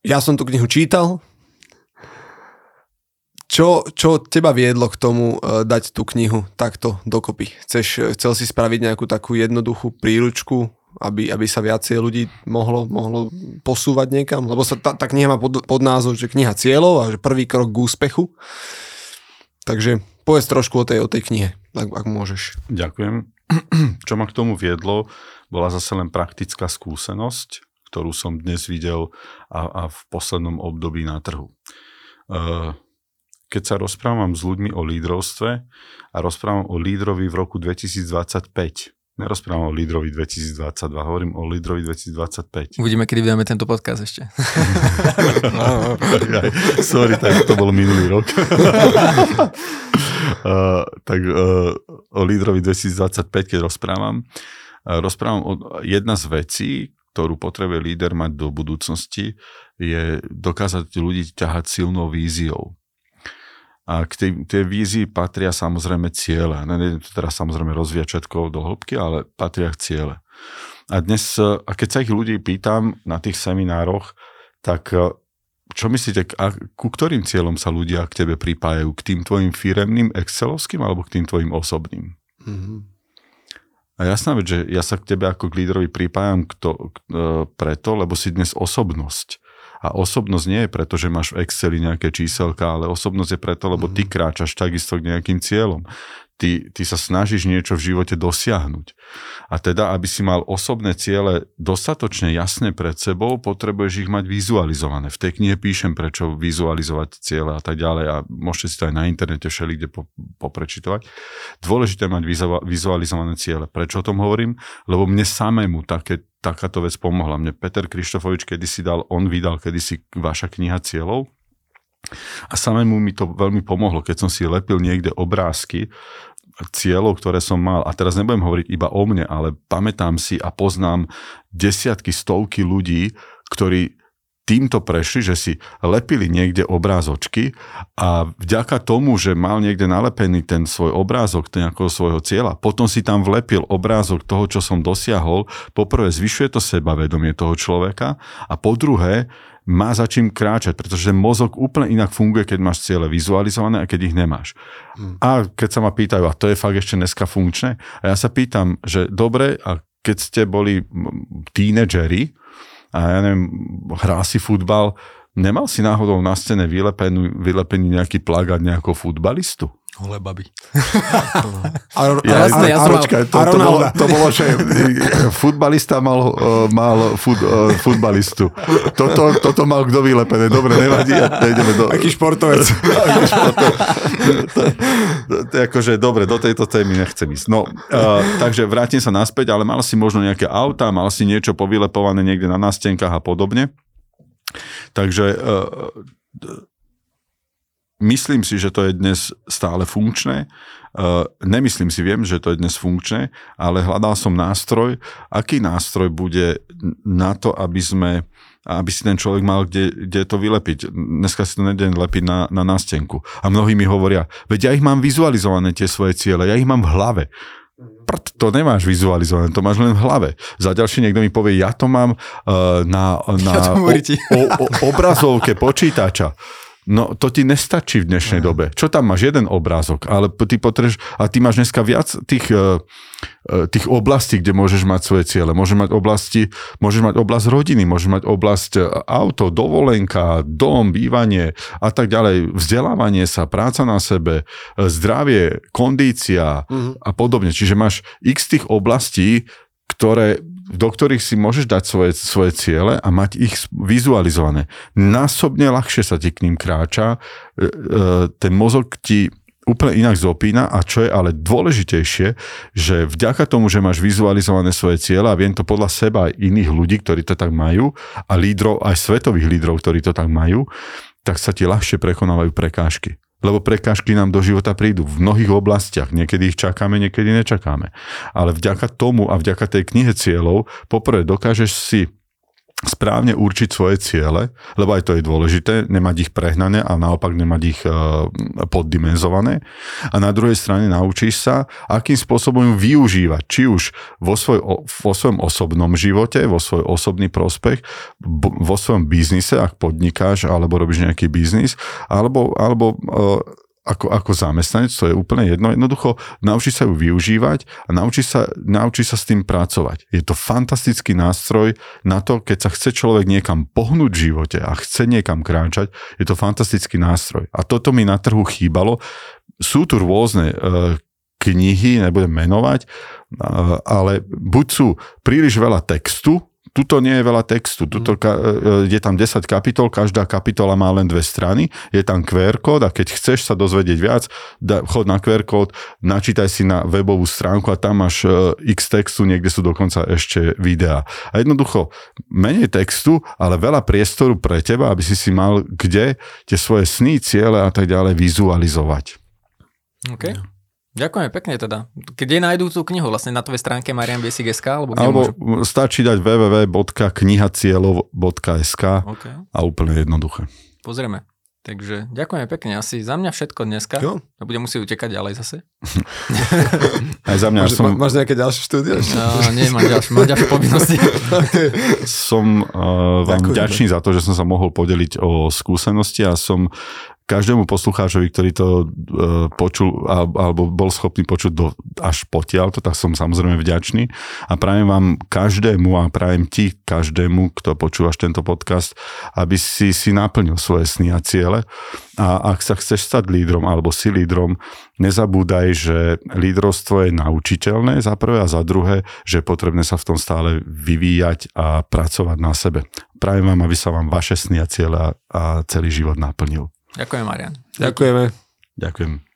ja som tú knihu čítal, čo, čo teba viedlo k tomu uh, dať tú knihu takto dokopy? Chceš, e, chcel si spraviť nejakú takú jednoduchú príručku, aby, aby sa viacej ľudí mohlo, mohlo posúvať niekam? Lebo sa tá, tá kniha má pod, pod názov, že kniha cieľov a že prvý krok k úspechu. Takže povedz trošku o tej, o tej knihe, ak, ak môžeš. Ďakujem. Čo ma k tomu viedlo, bola zase len praktická skúsenosť, ktorú som dnes videl a, a v poslednom období na trhu. Uh, keď sa rozprávam s ľuďmi o lídrovstve a rozprávam o lídrovi v roku 2025, nerozprávam o lídrovi 2022, hovorím o lídrovi 2025. Uvidíme, kedy vydáme tento podcast ešte. Sorry, tak to bol minulý rok. uh, tak uh, o lídrovi 2025, keď rozprávam, uh, rozprávam o jedna z vecí, ktorú potrebuje líder mať do budúcnosti, je dokázať ľudí ťahať silnou víziou. A k tej, tej vízii patria samozrejme ciele. Ne, to teraz samozrejme rozvíjať všetko do hĺbky, ale patria ciele. A dnes, a keď sa ich ľudí pýtam na tých seminároch, tak e, čo myslíte, a ku ktorým cieľom sa ľudia k tebe pripájajú? K tým tvojim firemným, excelovským alebo k tým tvojim osobným? Mm-hmm. A jasná vec, že ja sa k tebe ako k lídrovi pripájam k to, k, e, preto, lebo si dnes osobnosť. A osobnosť nie je preto, že máš v Exceli nejaké číselka, ale osobnosť je preto, lebo ty mhm. kráčaš takisto k nejakým cieľom ty, ty sa snažíš niečo v živote dosiahnuť. A teda, aby si mal osobné ciele dostatočne jasné pred sebou, potrebuješ ich mať vizualizované. V tej knihe píšem, prečo vizualizovať ciele a tak ďalej a môžete si to aj na internete všelikde po, poprečitovať. Dôležité mať vizualizované ciele. Prečo o tom hovorím? Lebo mne samému také, takáto vec pomohla. Mne Peter Krištofovič kedysi dal, on vydal kedysi vaša kniha cieľov a samému mi to veľmi pomohlo, keď som si lepil niekde obrázky cieľov, ktoré som mal, a teraz nebudem hovoriť iba o mne, ale pamätám si a poznám desiatky, stovky ľudí, ktorí týmto prešli, že si lepili niekde obrázočky a vďaka tomu, že mal niekde nalepený ten svoj obrázok nejakého svojho cieľa, potom si tam vlepil obrázok toho, čo som dosiahol, poprvé zvyšuje to sebavedomie toho človeka a po druhé má za čím kráčať, pretože mozog úplne inak funguje, keď máš ciele vizualizované a keď ich nemáš. Hmm. A keď sa ma pýtajú, a to je fakt ešte dneska funkčné, a ja sa pýtam, že dobre, a keď ste boli tínedžeri, a ja neviem, hrá si futbal, nemal si náhodou na scéne vylepený, vylepený nejaký plagát nejakého futbalistu? Holé baby. a, ja, jasné, ja som počkaj, to, to, bolo, to bolo, že futbalista mal, uh, mal fut, uh, futbalistu. Toto, toto mal kto vylepené. Dobre, nevadí. Nejdeme do... Aký športovec. Aký športovec. to, to, to, akože, dobre, do tejto témy nechcem ísť. No, uh, takže vrátim sa naspäť, ale mal si možno nejaké auta, mal si niečo povylepované niekde na nástenkách a podobne. Takže uh, myslím si, že to je dnes stále funkčné. Uh, nemyslím si, viem, že to je dnes funkčné, ale hľadal som nástroj, aký nástroj bude na to, aby sme aby si ten človek mal kde, kde to vylepiť. Dneska si to nedem lepiť na, na nástenku. A mnohí mi hovoria, veď ja ich mám vizualizované tie svoje ciele, ja ich mám v hlave prd, to nemáš vizualizované, to máš len v hlave. Za ďalšie niekto mi povie, ja to mám uh, na, na o, o, o, obrazovke počítača. No to ti nestačí v dnešnej dobe. Čo tam máš? Jeden obrázok, ale ty potrebuješ, a ty máš dneska viac tých, e, e, tých oblastí, kde môžeš mať svoje ciele. Môžeš mať oblasti, môžeš mať oblasť rodiny, môžeš mať oblasť e, auto, dovolenka, dom, bývanie a tak ďalej. Vzdelávanie sa, práca na sebe, zdravie, kondícia uh-huh. a podobne. Čiže máš x tých oblastí, ktoré do ktorých si môžeš dať svoje, svoje ciele a mať ich vizualizované. Násobne ľahšie sa ti k ním kráča, e, e, ten mozog ti úplne inak zopína a čo je ale dôležitejšie, že vďaka tomu, že máš vizualizované svoje ciele a viem to podľa seba aj iných ľudí, ktorí to tak majú a lídrov, aj svetových lídrov, ktorí to tak majú, tak sa ti ľahšie prekonávajú prekážky lebo prekážky nám do života prídu v mnohých oblastiach. Niekedy ich čakáme, niekedy nečakáme. Ale vďaka tomu a vďaka tej knihe cieľov, poprvé dokážeš si správne určiť svoje ciele, lebo aj to je dôležité, nemať ich prehnané a naopak nemať ich e, poddimenzované. A na druhej strane naučíš sa, akým spôsobom využívať, či už vo, svoj, vo svojom osobnom živote, vo svoj osobný prospech, vo svojom biznise, ak podnikáš alebo robíš nejaký biznis, alebo, alebo e, ako, ako zamestnanec, to je úplne jedno. Jednoducho naučí sa ju využívať a naučí sa, naučí sa s tým pracovať. Je to fantastický nástroj na to, keď sa chce človek niekam pohnúť v živote a chce niekam kráčať, je to fantastický nástroj. A toto mi na trhu chýbalo. Sú tu rôzne e, knihy, nebudem menovať, e, ale buď sú príliš veľa textu, Tuto nie je veľa textu, tuto ka, e, je tam 10 kapitol, každá kapitola má len dve strany, je tam QR kód a keď chceš sa dozvedieť viac, da, chod na QR kód, načítaj si na webovú stránku a tam máš uh, x textu, niekde sú dokonca ešte videá. A jednoducho, menej textu, ale veľa priestoru pre teba, aby si si mal kde tie svoje sny, ciele a tak ďalej vizualizovať. OK. Ďakujem pekne teda. Kde nájdú tú knihu? Vlastne na tvojej stránke marianbiesik.sk? Alebo, kde alebo môžu... stačí dať www.knihacieľov.sk okay. a úplne jednoduché. Pozrieme. Takže ďakujem pekne. Asi za mňa všetko dneska. Jo. A budem musieť utekať ďalej zase. Aj za mňa. Máš, som... máš nejaké ďalšie štúdie? No, nie, mám ďalšie, mám ďalšie povinnosti. okay. Som uh, vám Ďakujem. vďačný za to, že som sa mohol podeliť o skúsenosti a som každému poslucháčovi, ktorý to uh, počul alebo bol schopný počuť do, až potiaľ, to tak som samozrejme vďačný a prajem vám každému a prajem ti každému, kto počúvaš tento podcast, aby si si naplnil svoje sny a ciele a ak sa chceš stať lídrom alebo si lídrom, nezabúdaj, že lídrovstvo je naučiteľné za prvé a za druhé, že je potrebné sa v tom stále vyvíjať a pracovať na sebe. Prajem vám, aby sa vám vaše sny a ciele a celý život naplnil. Ďakujem, Marian. Ďakujeme. Ďakujem.